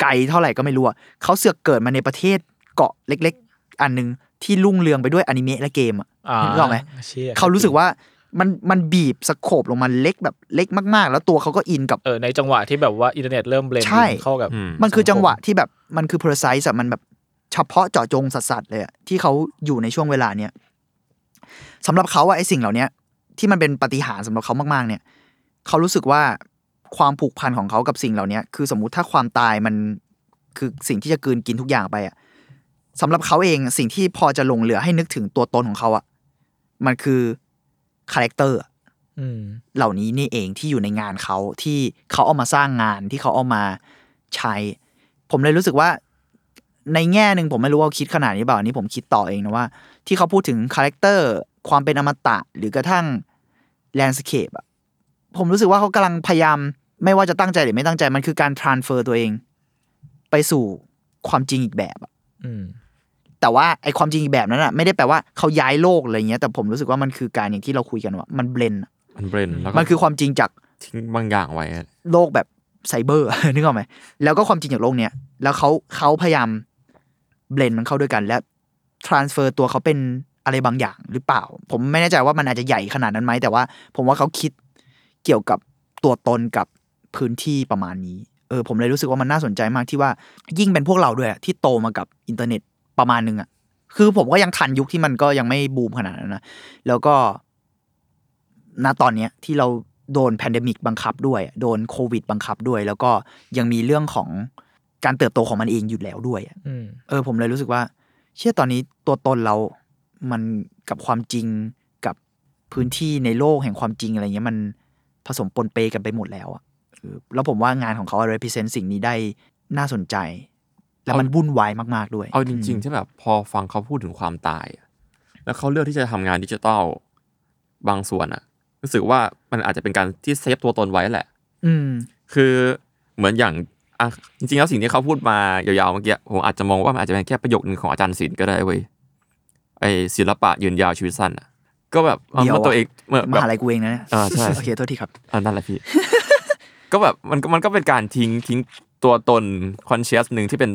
ไกลเท่าไหร่ก็ไม่รู้อะเขาเสือกเกิดมาในประเทศเกาะเล็ก ๆ อันหนึ่ง ที่รุ่งเรืองไปด้วยอนิเมะและเกมอะอ่านึกออกไหมเชี่ยเขารู้สึกว่ามันมันบีบ scope ลงมาเล็กแบบเล็กมากๆ แล้วตัวเขาก็อินกับเออในจังหวะที่แบบว่าอินเทอร์เน็ตเริ่ม blend ใช่เข้ากับอืมมันคือจังหวะที่แบบมันคือ precise อะมันแบบเฉพาะเจาะจงสัสๆเลยอะที่เขาอยู่ในช่วงเวลาเนี้ยสำหรับเขาอะไอสิ่งเหล่าเนี้ยที่มันเป็นปาฏิหารย์สำหรับเขามากๆ เนี่ยเขารู้สึกว่าความผูกพันของเขากับสิ่งเหล่าเนี้ยคือสมมุติถ้าความตายมันคือสิ่งที่จะกลืนกินทุกอย่างไปอะ สำหรับเขาเองสิ่งที่พอจะหลงเหลือให้นึกถึงตัวตนของเขาอะมันคือ character อืมเหล่านี้นี่เองที่อยู่ในงานเขาที่เขาเอามาสร้างงานที่เขาเอามาใช้ ผมเลยรู้สึกว่า ในแง่หนึ่งผมไม่รู้ว่าเขาคิดขนาดนี้เปล่าอันนี้ผมคิดต่อเองนะว่า ที่เขาพูดถึง character ความเป็นอมตะหรือกระทั่ง landscape อะผมรู้สึกว่าเขากำลังพยายาม ไม่ว่าจะตั้งใจหรือไม่ตั้งใจมันคือการ transfer ตัวเอง ไปสู่ความจริงอีกแบบอะอืม แต่ว่าไอความจริงอีกแบบนั้นอะไม่ได้แปลว่าเขาย้ายโลกอะไรเงี้ยแต่ผมรู้สึกว่ามันคือการอย่างที่เราคุยกันว่ามัน blendมัน blend แล้วก็มันคือความจริงจากทิ้งบางอย่างไว้อะโลกแบบไซเบอร์นึกออกไหมแล้วก็ความจริงจากโลกเนี้ยแล้วเขาเขาพยายาม blend มันเข้าด้วยกันและ transfer ตัวเขาเป็นอะไรบางอย่างหรือเปล่า ผมไม่แน่ใจว่ามันอาจจะใหญ่ขนาดนั้นไหมแต่ว่า ผมว่าเขาคิดเกี่ยวกับตัวตนกับพื้นที่ประมาณนี้เออผมเลยรู้สึกว่ามันน่าสนใจมากที่ว่ายิ่งเป็นพวกเราด้วยอะที่โตมากับอินเทอร์เน็ต ประมาณนึงอะคือผมก็ยังทันยุคที่มันก็ยังไม่บูมขนาดนั้นนะแล้วก็ณตอนเนี้ยที่เราโดน pandemic บังคับด้วย โดนโควิดบังคับด้วย แล้วก็ยังมีเรื่องของการเติบโตของมันเองอยู่แล้วด้วยอะอืมเออ ผมเลยรู้สึกว่า เชี่ยตอนนี้ตัวตนเรา มันกับความจริงกับพื้นที่ในโลกแห่งความจริงอะไรเงี้ยมันผสมปนเปกันไปหมดแล้วอะเออแล้วผมว่างานของเขา represent สิ่งนี้ได้น่าสนใจ แล้วมันวุ่นวายมากๆด้วย เอาจริงๆที่แบบพอฟังเขาพูดถึงความตายอะแล้วเขาเลือกที่จะทำงานดิจิทัลบางส่วนอะรู้สึกว่ามันอาจจะเป็นการที่เซฟตัวตนไว้แหละ อืม คือเหมือนอย่างอะจริงๆแล้วสิ่งที่เขาพูดมายาวๆเมื่อกี้ผมอาจจะมองว่ามันอาจจะเป็นแค่ประโยคนึงของอาจารย์ศิลป์ก็ได้เว้ยไอศิลปะยืนยาวชีวิตสั้นอะก็แบบเอาเดี๋ยวเมื่อตัวเองเมื่อมแบบหาลัยกูเองนะเนี่ยอ่าใช่โอเคโทษทีครับอันนั่นแหละพี่ ก็แบบมันก็มันก็เป็นการทิ้งทิ้ง ตัวตน conscious หนึ่งที่เป็น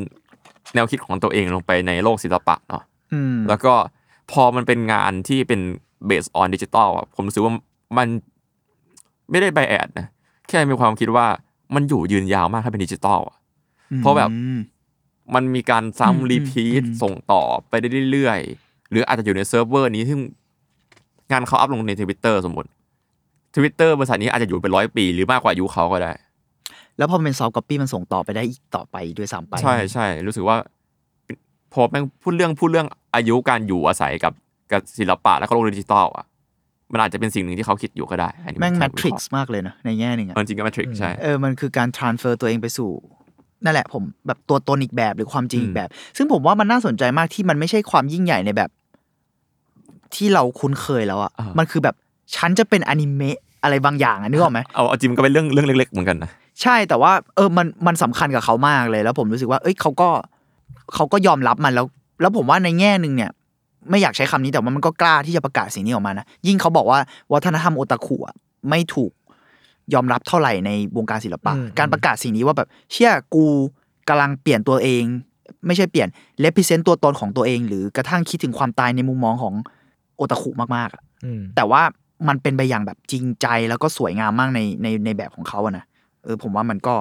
แนวคิดของตัวเองลงไปในโลกศิลปะเนาะอืมแล้วก็พอมันเป็นงานที่เป็น base on digital อะผมรู้สึกว่ามันไม่ได้ไบแอดนะแค่มีความคิดว่ามันอยู่ยืนยาวมากถ้าเป็นดิจิตอลอะเพราะแบบอืมมันมีการอืมซ้ำ repeat อืมส่งต่อไปได้เรื่อยๆ หรืออาจจะอยู่ในเซิร์ฟเวอร์นี้ซึ่งงานเขาอัพลงในทวิตเตอร์สมมติทวิตเตอร์บริษัทนี้อาจจะอยู่เป็นร้อยปี หรือมากกว่าอายุเขาก็ได้ แล้วพอมันเป็น soft copy มันส่งต่อไปได้อีกต่อไปด้วยซ้ำไป ใช่ใช่รู้สึกว่าพอแม่งพูดเรื่องพูดเรื่องอายุการอยู่อาศัยกับกับศิลปะและก็โลกดิจิตอลอะมันอาจจะเป็นสิ่งหนึ่งที่เขาคิดอยู่ก็ได้อันนี้แม่ง Matrix มากเลยนะในแง่หนึ่งอะเออจริงก็ Matrix ใช่เออมันคือการ transfer ตัวเองไปสู่นั่นแหละผมแบบตัวตนอีกแบบหรือความจริงอีกแบบ ซึ่งผมว่ามันน่าสนใจมากที่มันไม่ใช่ความยิ่งใหญ่ในแบบ ที่เราคุ้นเคยแล้วอะอ่ามัมันคือแบบฉันจะเป็นอนิเมะอะไรบางอย่างอะนึกออกไหมเอาเอาจริงมันก็เป็นเรื่องเรื่องเล็ก ๆ เหมือนกันนะ ใช่แต่ว่าเออมันมันสำคัญกับเขามากเลย แล้วผมรู้สึกว่า เอ้ยเขาก็เขาก็ยอมรับมันแล้ว แล้วผมว่าในแง่หนึ่งเนี่ย ไม่อยากใช้คำนี้แต่ว่ามันก็กล้าที่จะประกาศสิ่งนี้ออกมานะยิ่งเขาบอกว่าวัฒนธรรมโอตาคุอะไม่ถูกยอมรับเท่าไหร่ในวงการศิลปะอืมการประกาศสิ่งนี้ว่าแบบเชื่อกูกำลังเปลี่ยนตัวเอง ไม่ใช่เปลี่ยนเลพิเซนต์ตัวตนของตัวเอง หรือกระทั่งคิดถึงความตายในมุมมองของโอตาคุมากๆอะอืมแต่ว่ามันเป็นไปอย่างแบบจริงใจแล้วก็สวยงามมากในในในแบบของเขาอะนะ เออผมว่ามันก็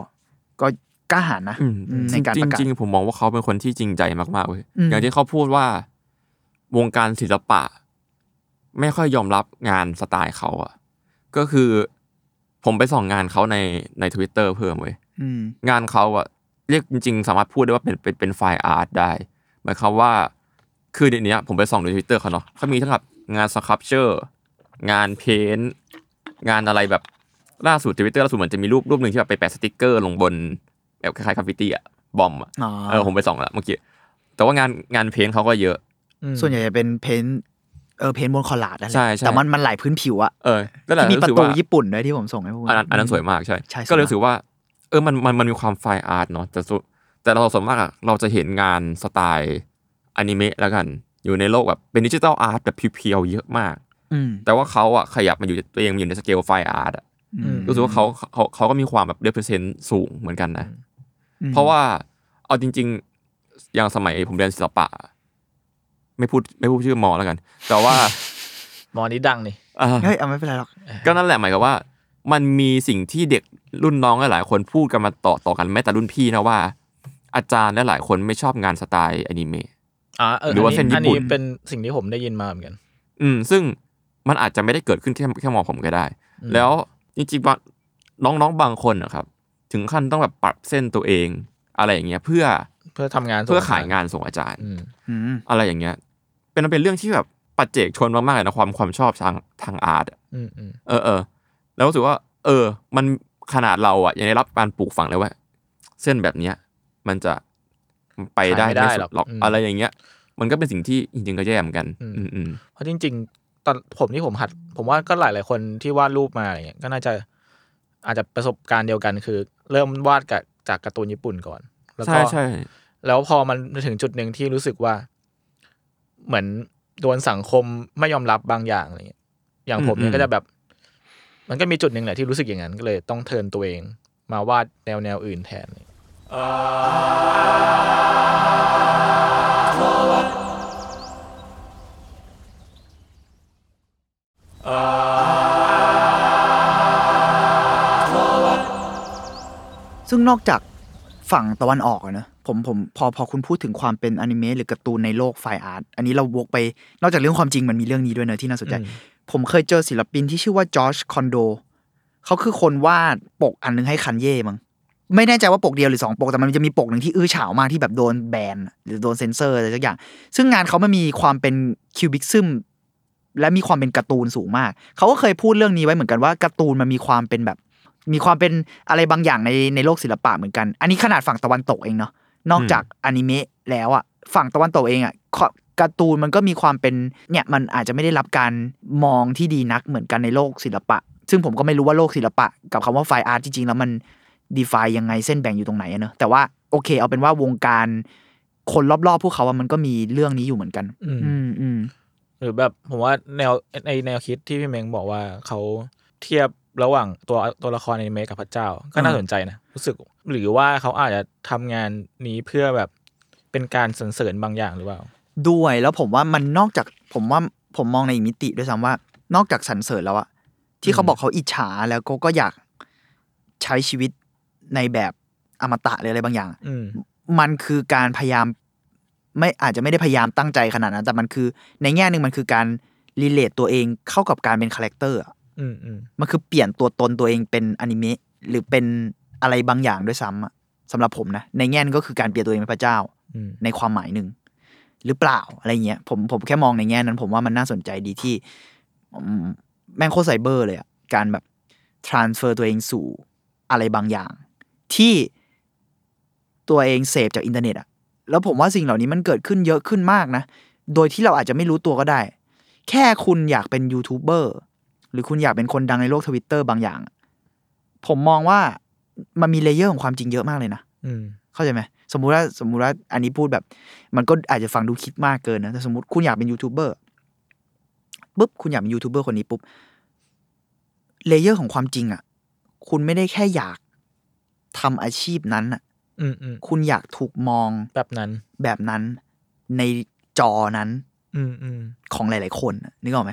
ก็กล้าหาญนะอืมอืมในการจประกาศริงๆผมมองว่าเขาเป็นคนที่จริงใจมากๆเว้ยอืมอย่างที่เขาพูดว่า วงการศิลปะ ไม่ค่อยยอมรับงานสไตล์เขาอะก็คือผมไปส่องงานเขาในในทวิตเตอร์เพิ่มเว้ยอืมงานเขาอะเรียกจริง ๆ สามารถพูดได้ว่าเป็นเป็นเป็น fine art ได้หมายความว่า คือเดี๋ยวนี้ผมไปส่องในทวิตเตอร์เขาเนาะเขามีทั้งแบบงาน sculpture งาน paint งานอะไรแบบ ล่าสุดทวิตเตอร์ล่าสุดเหมือนจะมีรูปรูปหนึ่งที่แบบไปแปะสติกเกอร์ลงบนแบบคล้ายๆคาฟิตี้อะ bomb อะอ๋อเออผมไปส่องแล้วเมื่อกี้แต่ว่างานงาน paint เขาก็เยอะอืมส่วนใหญ่จะเป็น paint เออ paint บน collage นั่นแหละใช่ใช่แต่มันมันหลายพื้นผิวอะเออก็เลยที่มีประรู้สึกตูว่าญี่ปุ่นด้วยที่ผมส่งให้พวกอันนั้นอันนั้นสวยมมากใช่ใช่ก็เลยสวยมากรู้สึกว่า เออมันมันมันมีความ fine art เนาะแต่สุดแต่เราส่วนมากอะเราจะเห็นงานสไตล์อนิเมะแล้วกัน อยู่ในโลกแบบเป็น digital art แบบ pure ๆเยอะมากอืมแต่ว่าเขาอะขยับมาอยู่ตัวเองมาอยู่ใน scale fine art อะอืม รู้สึกว่าเขาเขาเขาก็มีความแบบ represent สูงเหมือนกันนะอืมเพราะว่าเอาจริง ๆ อย่างสมัยผมเรียนศิลปะ ไม่พูดไม่พูดชื่อมอแล้วกัน แต่ว่าหมอนี้ดังนี่อ่าเฮ้ยเอาไม่เป็นไรหรอก ก็นั่นแหละหมายความว่า มันมีสิ่งที่เด็กรุ่นน้องหลายๆคนพูดกันมาต่อต่อกันแม้แต่รุ่นพี่นะว่า อาจารย์และหลายคนไม่ชอบงานสไตล์อนิเมะอ่าเออหรือว่าเส้นญี่ปุ่นอันนี้เป็นสิ่งที่ผมได้ยินมาเหมือนกัน อืม ซึ่งมันอาจจะไม่ได้เกิดขึ้นแค่แค่มอผมก็ได้ แล้ว จริงๆว่าน้องๆบางคนนะครับ ถึงขั้นต้องแบบปรับเส้นตัวเอง อะไรอย่างเงี้ยเพื่อเพื่อทำงานส่งเพื่อขายงานส่งอาจารย์อืมอืมอะไรอย่างเงี้ย เป็นมันเป็นเรื่องที่แบบปัจเจกชนมากๆเลยนะความความชอบทางทางอาร์ตอะอืมอืมเออเออแล้วรู้สึกว่า เออ มันขนาดเราอะยังได้รับการปลูกฝังเลยว่า เส้นแบบเนี้ย มันจะไปได้ขายไม่ได้ไม่สุหรอกหรอกอืมอะไรอย่างเงี้ย มันก็เป็นสิ่งที่จริงๆก็แย่เหมือนกัน อืมอืมอืมเพราะจริง ๆ ตอนผมที่ผมหัด ผมว่าก็หลายๆคนที่วาดรูปมาอะไรเงี้ยก็น่าจะอาจจะประสบการณ์เดียวกันคือ เริ่มวาดกับจากการ์ตูนญี่ปุ่นก่อน แล้วก็ใช่ใช่แล้วพอมันถึงจุดหนึ่งที่รู้สึกว่า เหมือนโดนสังคมไม่ยอมรับบางอย่างอะไรเงี้ยอย่างผมเนี่ยก็จะแบบ มันก็มีจุดหนึ่งแหละที่รู้สึกอย่างนั้นก็เลยต้องเทิร์นตัวเอง มาวาดแนวแนวอื่นแทน ซึ่งนอกจากฝั่งตะวันออกอะนะผมผมพอพอคุณพูดถึงความเป็นอนิเมะหรือการ์ตูนในโลก fine art อันนี้เราวกไป นอกจากเรื่องความจริงมันมีเรื่องนี้ด้วยเนอะที่น่าสนใจอืมผมเคยเจอศิลปินที่ชื่อว่า George Condo เขาคือคนวาดปกอันนึงให้คันเย่มั้งไม่แน่ใจว่าปกเดียวหรือสองปกแต่มันจะมีปกหนึ่งที่อื้อฉาวมากที่แบบโดนแบนหรือโดนเซนเซอร์อะไรสักอย่าง ซึ่งงานเขามันมีความเป็น cubism และมีความเป็นการ์ตูนสูงมาก เขาก็เคยพูดเรื่องนี้ไว้เหมือนกันว่าการ์ตูนมันมีความเป็นแบบ มีความเป็นอะไรบางอย่างในในโลกศิลปะเหมือนกัน อันนี้ขนาดฝั่งตะวันตกเองเนาะนอกจากอนิเมะแล้วอะฝั่งตะวันตกเองอะขอการ์ตูนมันก็มีความเป็นเนี่ยมันอาจจะไม่ได้รับการมองที่ดีนักเหมือนกันในโลกศิลปะ ซึ่งผมก็ไม่รู้ว่าโลกศิลปะ กับคำว่า fine art จริงๆ แล้วมัน define ยังไงเส้นแบ่งอยู่ตรงไหนอะเนอะแต่ว่าโอเค เอาเป็นว่าวงการคนรอบๆพวกเขาอะมันก็มีเรื่องนี้อยู่เหมือนกัน อืมอืมอืม หรือแบบผมว่าแนวในแนวคิดที่พี่เมงบอกว่าเขาเทียบระหว่างตัวตัวละครในเมกับพระเจ้า ก็น่าอืมสนใจนะรู้สึก หรือว่าเขาอาจจะทำงานนี้เพื่อแบบเป็นการสรรเสริญบางอย่างหรือเปล่า ด้วยแล้วผมว่ามันนอกจากผมว่าผมมองในอีกมิติด้วยซ้ำว่า นอกจากสรรเสริญแล้วอะที่เขาอืมบอกเขาอิจฉาแล้วก็ก็อยากใช้ชีวิตในแบบอมตะหรืออะไรบางอย่างอืมมันคือการพยายาม ไม่อาจจะไม่ได้พยายามตั้งใจขนาดนั้น แต่มันคือ ในแง่หนึ่งมันคือการ relate ตัวเองเข้ากับการเป็น character อะอืมอืมมันคือเปลี่ยนตัวตนตัวเองเป็นอนิเมะหรือเป็นอะไรบางอย่างด้วยซ้ำอะสำหรับผมนะ ในแง่นึงก็คือการเปลี่ยนตัวเองเป็นพระเจ้าอืมในความหมายหนึ่งหรือเปล่าอะไรเงี้ยผมผมแค่มองในแง่นั้น ผมว่ามันน่าสนใจดีที่อืมแม่งโคตรไซเบอร์เลยอะการแบบ transfer ตัวเองสู่อะไรบางอย่าง ที่ตัวเองเสพจากอินเทอร์เน็ตอะ แล้วผมว่าสิ่งเหล่านี้มันเกิดขึ้นเยอะขึ้นมากนะ โดยที่เราอาจจะไม่รู้ตัวก็ได้ แค่คุณอยากเป็นยูทูบเบอร์หรือคุณอยากเป็นคนดังในโลกทวิตเตอร์บางอย่าง ผมมองว่ามันมี layer ของความจริงเยอะมากเลยนะอืมเข้าใจไหมสมมุติว่าสมมุติว่าอันนี้พูดแบบ มันก็อาจจะฟังดูคิดมากเกินนะแต่สมมติคุณอยากเป็นยูทูบเบอร์ปุ๊บคุณอยากเป็นยูทูบเบอร์คนนี้ปุ๊บ layer ของความจริงอะ คุณไม่ได้แค่อยากทำอาชีพนั้นอะ อืมอืมคุณอยากถูกมองแบบนั้น แบบนั้นในจอนั้น อืมอืมของหลาย ๆ คนน่ะนึกออกไหม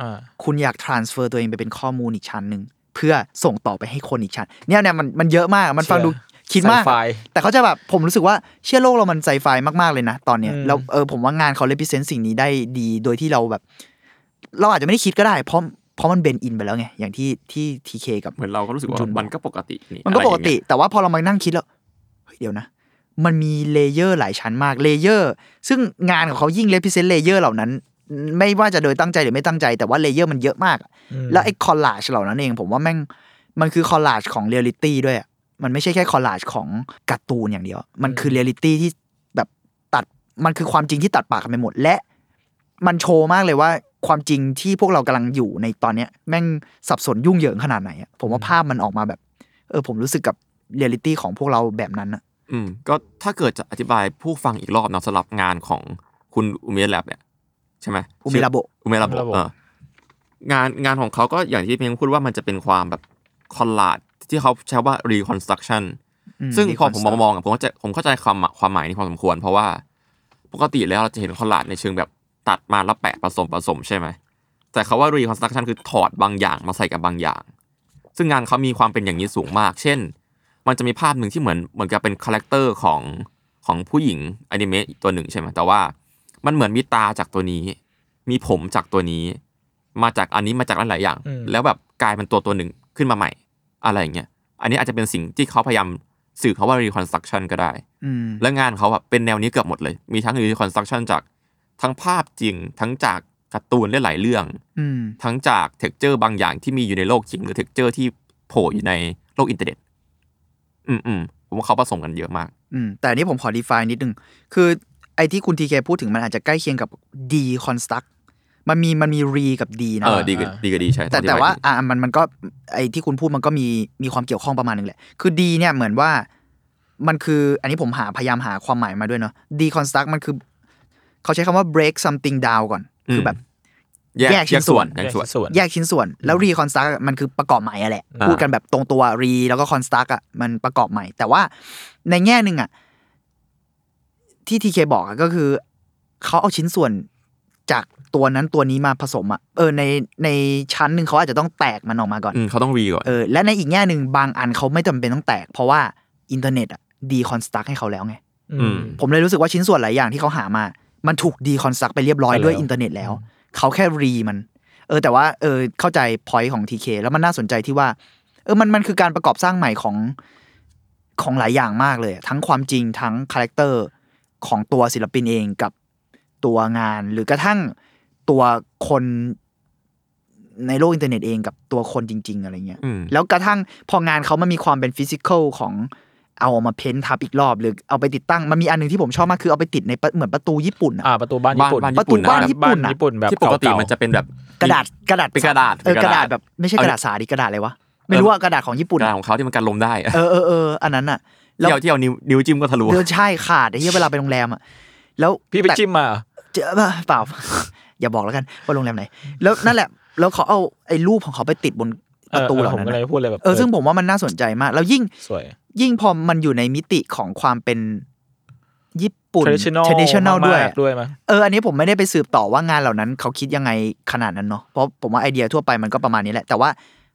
อ่าคุณอยาก transfer ตัวเองไปเป็นข้อมูลอีกชั้นหนึ่งเพื่อส่งต่อไปให้คนอีกชั้น เนี่ยเนี่ยมันมันเยอะมากมันฟังดูคิดมากไซไฟแต่เขาจะแบบผมรู้สึกว่าเชื่อโลกเรามันไซไฟมาก ๆ เลยนะตอนเนี้ยอืมแล้วเออผมว่างานเขา represent สิ่งนี้ได้ดีโดยที่เราแบบ เราอาจจะไม่ได้คิดก็ได้ เพราะเพราะมัน blend in ไปแล้วไงอย่างที่ที่ทีเคกับเหมือนเราก็รู้สึกว่าจูนบอกมันก็ปกตินี่มันก็อะไรปอกย่างติเงี้ยแต่ว่าพอเรามานั่งคิดแล้ว เฮ้ยเดี๋ยวนะ มันมี layer หลายชั้นมาก layer ซึ่งงานของเขายิ่ง represent layer เหล่านั้น ไม่ว่าจะโดยตั้งใจหรือไม่ตั้งใจแต่ว่า layer มันเยอะมากอะอืมแล้วไอ้ collage เหล่านั้นเอง ผมว่าแม่งมันคือ collage ของเรียลลิตี้ด้วยอะมันไม่ใช่แค่ collage ของการ์ตูนอย่างเดียว มันคือเรียลลิตี้ที่แบบตัดมันคือความจริงที่ตัดแปะกันไปหมด และมันโชว์มากเลยว่าความจริงที่พวกเรากำลังอยู่ในตอนเนี้ย แม่งสับสนยุ่งเหยิงขนาดไหนอะผมว่าภาพมันออกมาแบบ เออผมรู้สึกกับ เรียลลิตี้ของพวกเราแบบนั้นอะอืมก็ถ้าเกิดจะอธิบายผู้ฟังอีกรอบเนาะสำหรับงานของคุณ Umelab เนี่ยใช่ไหม Umelabo Umelabo Umelabo เอองานงานของเขาก็อย่างที่เพียงพูดว่ามันจะเป็นความแบบ collage ที่เขาใช้ว่า reconstruction อืซึ่งพอผมมอง Reconstruct มองอะผมก็จะผมเข้าใจความความหมายนี้พอสมควร เพราะว่าปกติแล้วเราจะเห็น collage ในเชิงแบบตัดมาแล้วแปะผสมผสมใช่ไหมแต่เขาว่า reconstruction คือถอดบางอย่างมาใส่กับบางอย่าง ซึ่งงานเขามีความเป็นอย่างนี้สูงมาก เช่น มันจะมีภาพหนึ่งที่เหมือนเหมือนกับเป็น character ของของผู้หญิงอนิเมะตัวหนึ่งใช่ไหมแต่ว่ามันเหมือนมีตาจากตัวนี้ มีผมจากตัวนี้ มาจากอันนี้มาจากหลายๆอย่างอืมแล้วแบบกลายเป็นตัวตัวหนึ่งขึ้นมาใหม่ อะไรอย่างเงี้ยอันนี้อาจจะเป็นสิ่งที่เขาพยายามสื่อเขาว่า reconstruction ก็ได้อืมและงานเขาอะเป็นแนวนี้เกือบหมดเลย มีทั้ง reconstruction จากทั้งภาพจริง ทั้งจากการ์ตูนหลายๆเรื่องอืมทั้งจาก texture บางอย่างที่มีอยู่ในโลกจริงหรือเท็กเจอร์ที่โผล่อยู่ในโลกอินเทอร์เน็ต อืมอืมผมว่าเขาผสมกันเยอะมาก อืมแต่อันนี้ผมขอ define นิดนึง คือไอ้ที่คุณทีเคพูดถึงมันอาจจะใกล้เคียงกับ deconstruct มันมีมันมี re กับ d นะ เออดีก็ดีก็ดีใช่แต่องอธิแต่บยว่าดีอะมันมันก็ไอ้ที่คุณพูดมันก็มีมีความเกี่ยวข้องประมาณหนึงแหละ คือ D เนี่ยเหมือนว่ามันคืออันนี้ผมหาพยายามหาความหมายมาด้วยเนาะ deconstruct มันคือ เขาใช้คำว่า break something down ก่อน คือแบบ แยกแยกชิ้แยนกส่ส่ววนนแยกส่วนส่วน แยกชิ้นส่วน แล้ว reconstruct อะมันคือประกอบใหม่อะแหละอ่าพูดกันแบบตรงตัว re แล้วก็ construct อะมันประกอบใหม่ แต่ว่าในแง่หนึ่งอะที่ทีเคบอกอะก็คือเขาเอาชิ้นส่วนจากตัวนั้นตัวนี้มาผสมอะเออในในชั้นหนึ่งเขาอาจจะต้องแตกมันออกมาก่อนอืมเขาต้องรีก่อนเออและในอีกแง่หนึ่งบางอันเขาไม่จำเป็นต้องแตก เพราะว่าอินเทอร์เน็ตอะ deconstruct ให้เขาแล้วไงอืมผมเลยรู้สึกว่าชิ้นส่วนหลายอย่างที่เขาหามา มันถูก deconstruct ไปเรียบร้อยไปแล้วด้วยอินเทอร์เน็ตแล้ว เขาแค่ re มัน เออ แต่ว่าเออเข้าใจ point ของทีเคแล้วมันน่าสนใจที่ว่า เออมันมันคือการประกอบสร้างใหม่ของของหลายอย่างมากเลย ทั้งความจริงทั้ง character ของตัวศิลปินเองกับตัวงาน หรือกระทั่งตัวคนในโลกอินเทอร์เน็ตเองกับตัวคนจริง ๆ อะไรเงี้ยอืมแล้วกระทั่งพองานเขามันมีความเป็น physical ของ เอามา paint ทับอีกรอบหรือเอาไปติดตั้งมันมีอันหนึงที่ผมชอบมากคือเอาไปติดในประเหมือนประตูญี่ปุ่นอะอ่าประตูบ้านญี่ปุ่นบ้านประตูบ้านญี่ปุ่นบ้านอะญี่ปุ่นแบบที่ปกติเาๆมันจะเป็นแบบกระดาษกระดาษเป็นกระดาษเออกเป็นระกระดาดาษษแบบไม่ใช่กระดาษสาดิกระดาษอะไรวะไม่รู้ว่ากระดาษของญี่ปุ่นกระดาษอะของเขาที่มันกันลมได้อะเออเออเอออันนั้นอะแล้วที่เอาที่เอานิ้วนิ้วจิ้มก็ทะลุเดินใช่ขาดไอ้ที่เวลาไปโรงแรมอะแล้วพี่ไปแต่จิ้มมาเหรอเจอป่ะเปล่าอย่าบอกแล้วกันว่าโรงแรมไหน แล้วนั่นแหละแล้วเขาเอาไอ้รูปของเขาไปติดบนประตูเหล่าผมนั้นก็เลยอะพูดเลยแบบเออซึ่งผมว่ามันน่าสนใจมาก แล้วยิ่งสว ยยิ่งพอมันอยู่ในมิติของความเป็นญี่ปุ่น traditional traditional ด้วยมากๆด้วยมั้ยเอออันนี้ผมไม่ได้ไปสืบต่อว่างานเหล่านั้น เขาคิดยังไงขนาดนั้นเนาะเพราะผมว่าไอเดียทั่วไปมันก็ประมาณนี้แหละแต่ว่า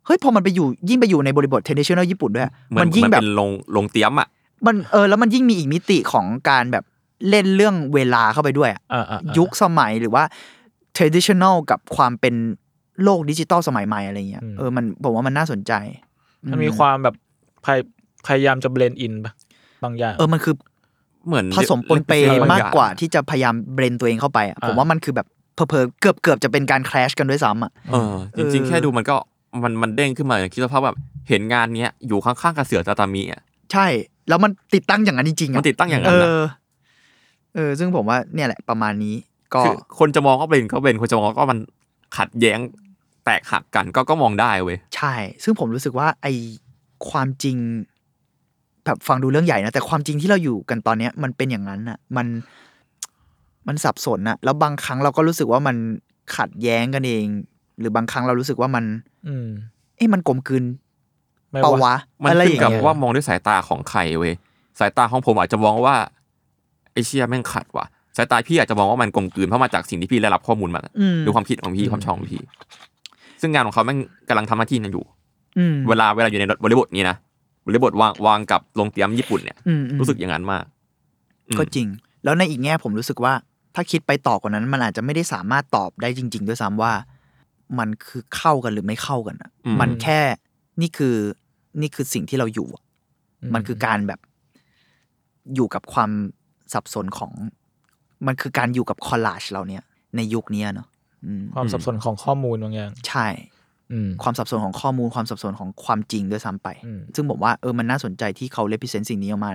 เฮ้ยพอมันไปอยู่ยิ่งไปอยู่ในบริบท traditional ญี่ปุ่นด้วยเหมือนมันยิ่งเหมือนแบบเป็นลงลงเตรียมอะมันเออแล้วมันยิ่งมีอีกมิติของการแบบเล่นเรื่องเวลาเข้าไปด้วยอะอ่าอ่าอ่ายุคสมัยหรือว่า traditional กับความเป็นโลกดิจิตอลสมัยใหม่อะไรเงี้ยอืมเออมันผมว่ามันน่าสนใจ มันมีความแบบ พยพยายามจะเบลนอินปะบางอย่าง เออมันคือเหมือนผสมปนเปรียมากกว่าที่จะพยายามเบรนตัวเองเข้าไปอะอ่าผมว่ามันคือแบบเพอๆเกือบเกือบจะเป็นการแคลชกันด้วยซ้ำอะเออจริงเออๆแค่ดูมันก็มันมันเด้งขึ้นมาอย่างคิดสภาพแบบเห็นงานเนี้ยอยู่ข้างๆกับเสือตาตามีอะใช่ แล้วมันติดตั้งอย่างนั้นจริงๆอะมันติดตั้งอย่างเอนั้นนะอเออ ซึ่งผมว่าเนี่ยแหละประมาณนี้ ก็คือคนจะมองก็เป็นก็เป็นคนจะมองก็มันขัดแย้งแตกหักกันก็ก็มองได้เว้ยใช่ ซึ่งผมรู้สึกว่าไอความจริง แบบฟังดูเรื่องใหญ่นะแต่ความจริงที่เราอยู่กันตอนเนี้ยมันเป็นอย่างนั้นอะมันมันสับสนอะแล้วบางครั้งเราก็รู้สึกว่ามันขัดแย้งกันเอง หรือบางครั้งเรารู้สึกว่ามัน อืมเอ๊ะมันกลมกลืนไม่เปล่าว่าวะมันอะไรอขึ้นย่างกับเงี้ยว่ามองด้วยสายตาของใครเว้ยสายตาของผมอาจจะมองว่าไอเชียแม่งขัดว่ะสายตาพี่อาจจะมองว่ามันกลมกลืนเพราะมาจากสิ่งที่พี่ได้รับข้อมูลมาอืมดูความคิดของพี่ความชอบของพี่ ซึ่งงานของเขาแม่งกำลังทำหน้าที่นั้นอยู่อืมเวลาเวลาอยู่ในบริบทนี้นะ บริบทวางวางกับโรงเตรียมญี่ปุ่นเนี่ยอืมอืมรู้สึกอย่างนั้นมากอืมก็จริง แล้วในอีกแง่ผมรู้สึกว่า ถ้าคิดไปต่อกว่านั้น มันอาจจะไม่ได้สามารถตอบได้จริง ๆ ด้วยซ้ำว่า มันคือเข้ากันหรือไม่เข้ากันอะอืมมันแค่นี่คือนี่คือสิ่งที่เราอยู่อะมันคือการแบบอยู่กับความสับสนของ มันคือการอยู่กับคอลลาจเราเนี่ย ในยุคเนี้ยเนาะอืมความสับสนของข้อมูลบางอย่าง ใช่อืม ความสับสนของข้อมูลความสับสนของความจริงด้วยซ้ำไปอืมซึ่งผมว่าเออมันน่าสนใจที่เขาเลพิเซนต์สิ่งนี้ออกมา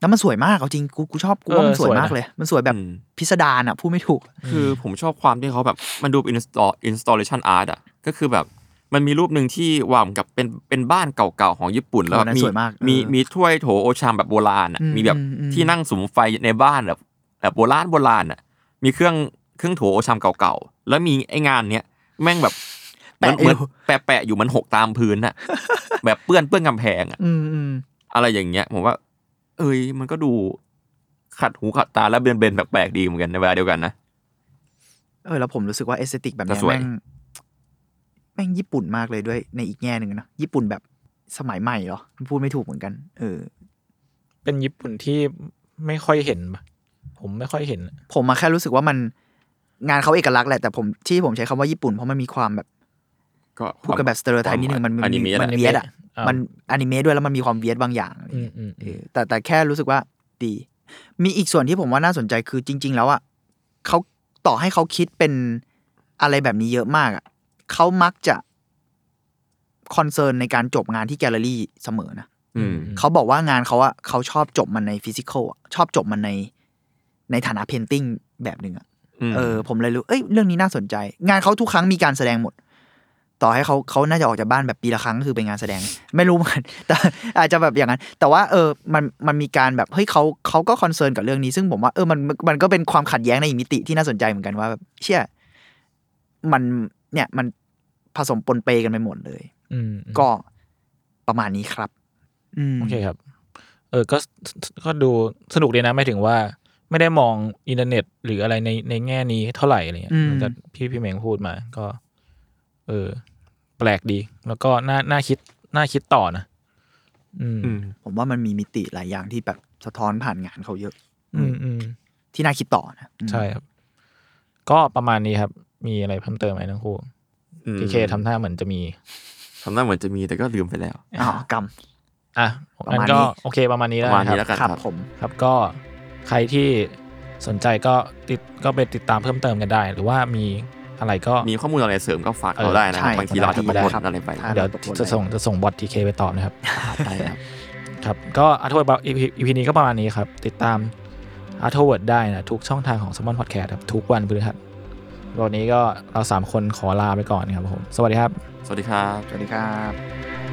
แล้วมันสวยมากเอาจริงกูกูชอบกูว่ามันเออสวยสวยนะมากเลย มันสวยแบบอืมพิสดารอะพูดไม่ถูก คือผมชอบความที่เขาแบบมันดูเป็น install installation art อะก็คือแบบมันมีรูปหนึ่งที่วางกับเป็นเป็นบ้านเก่าๆของญี่ปุ่นแล้วโอ้นั่นมีสวยมากมีเออมีถ้วยโถโอชามแบบโบราณอะอืมมีแบบอืมอืมที่นั่งสุมไฟในบ้านแบบแบบโบราณโบราณอะมีเครื่องเครื่องโถโอชามเก่าๆแล้วมีไอ้งานเนี้ยแม่งแบบเหมือน แปะอยู่เหมือนแปะแปะอยู่มันหกตามพื้นอะแบบเปื้อนเปื้อนกำแพงอะอืมอืมอะไรอย่างเงี้ย ผมว่า เอ้ย มันก็ดูขัดหูขัดตาแล้วเบนเบนๆแปลกๆดีเหมือนกันในเวลาเดียวกันนะเออแล้วผมรู้สึกว่าเอสเตติกแบบเนี้ยแต่สวยแม่งแม่งญี่ปุ่นมากเลยด้วยในอีกแง่หนึ่งนะญี่ปุ่นแบบสมัยใหม่เหรอพูดไม่ถูกเหมือนกัน เออ เป็นญี่ปุ่นที่ไม่ค่อยเห็นปะผมไม่ค่อยเห็น ผมมาแค่รู้สึกว่ามันงานเขาเอกลักษณ์แหละแต่ผมที่ผมใช้คำว่าญี่ปุ่นเพราะมันมีความแบบ ก็พูดกันแบบ stereotype นิดนึงมันอนิเมะมันแหละ weird อะอ่ามัมันอนิเมะด้วยแล้วมันมีความ weird บางอย่างอะไรอืมเงี้ยอืมเออแต่แต่แค่รู้สึกว่าดี มีอีกส่วนที่ผมว่าน่าสนใจคือจริง ๆ แล้วอะเขาต่อให้เขาคิดเป็นอะไรแบบนี้เยอะมากอะเขามักจะ concern ในการจบงานที่แกลเลอรี่เสมอนะอืมเขาบอกว่างานเขาอะเขาชอบจบมันใน physical ชอบจบมันในในฐานะ painting แบบหนึ่งอะมเออ ผมเลยรู้ เอ้ย เรื่องนี้น่าสนใจ งานเขาทุกครั้งมีการแสดงหมด ต่อให้เขาเขาน่าจะออกจากบ้านแบบปีละครั้งก็คือเป็นงานแสดง ไม่รู้เหมือนกันแต่อาจจะแบบอย่างนั้น แต่ว่าเออมันมันมีการแบบเฮ้ยเขาเขาก็คอนเซิร์นกับเรื่องนี้ ซึ่งผมว่าเออมันมันก็เป็นความขัดแย้งในอีกมิติที่น่าสนใจเหมือนกันว่าแบบเชี่ยมันเนี่ยมันผสมปนเปกันไปหมดเลย อืมก็ประมาณนี้ครับอืมโอเคครับ เออก็ก็ดูสนุกดีนะหมายถึงว่า ไม่ได้มองอินเทอร์เน็ต หรืออะไรในในแง่นี้เท่าไหร่อะไรเงี้ยอืมเหมือนกับพี่พี่เมงพูดมา ก็ เออ แปลกดี แล้วก็น่าน่าคิดน่าคิดต่อนะอืมอืม ผมว่ามันมีมิติหลายอย่างที่แบบสะท้อนผ่านงานเขาเยอะ อืมอืมที่น่าคิดต่อนะอืมใช่ครับ ก็ประมาณนี้ครับ มีอะไรเพิ่มเติมไหมทั้งคู่อืมพีเคทำท่าเหมือนจะมีทำหน้าเหมือนจะมีแต่ก็ลืมไปแล้วอ๋อกรรมอะประงั้มาณนก็นี้โอเคประมาณนี้ปแล้วระมาณนะคนี้รับแล้วกันครับครับผมครับก็ใครที่สนใจก็ติดก็ไปติดตามเพิ่มเติมกันได้ หรือว่ามี อะไรก็มีข้อมูลอะไรเสริมก็ฝากเออเราได้นะใช่บางทีเราอาจจะตกหล่นครับอะไรไปครับเดี๋ยวตกลงจะส่งจะส่งบอททีเคไปตอบนะครับได้ครับครับก็อาร์ทเวิร์ดอีพีนี้ก็ประมาณนี้ครับ ติดตามอาร์ทเวิร์ดได้นะทุกช่องทางของ s ม m อนพอดแคสต์ครับ ทุกวันพฤหัสวันนี้ก็เราสามคนขอลาไปก่อนครับผม สวัสดีครับ สวัสดีครับ สวัสดีครับ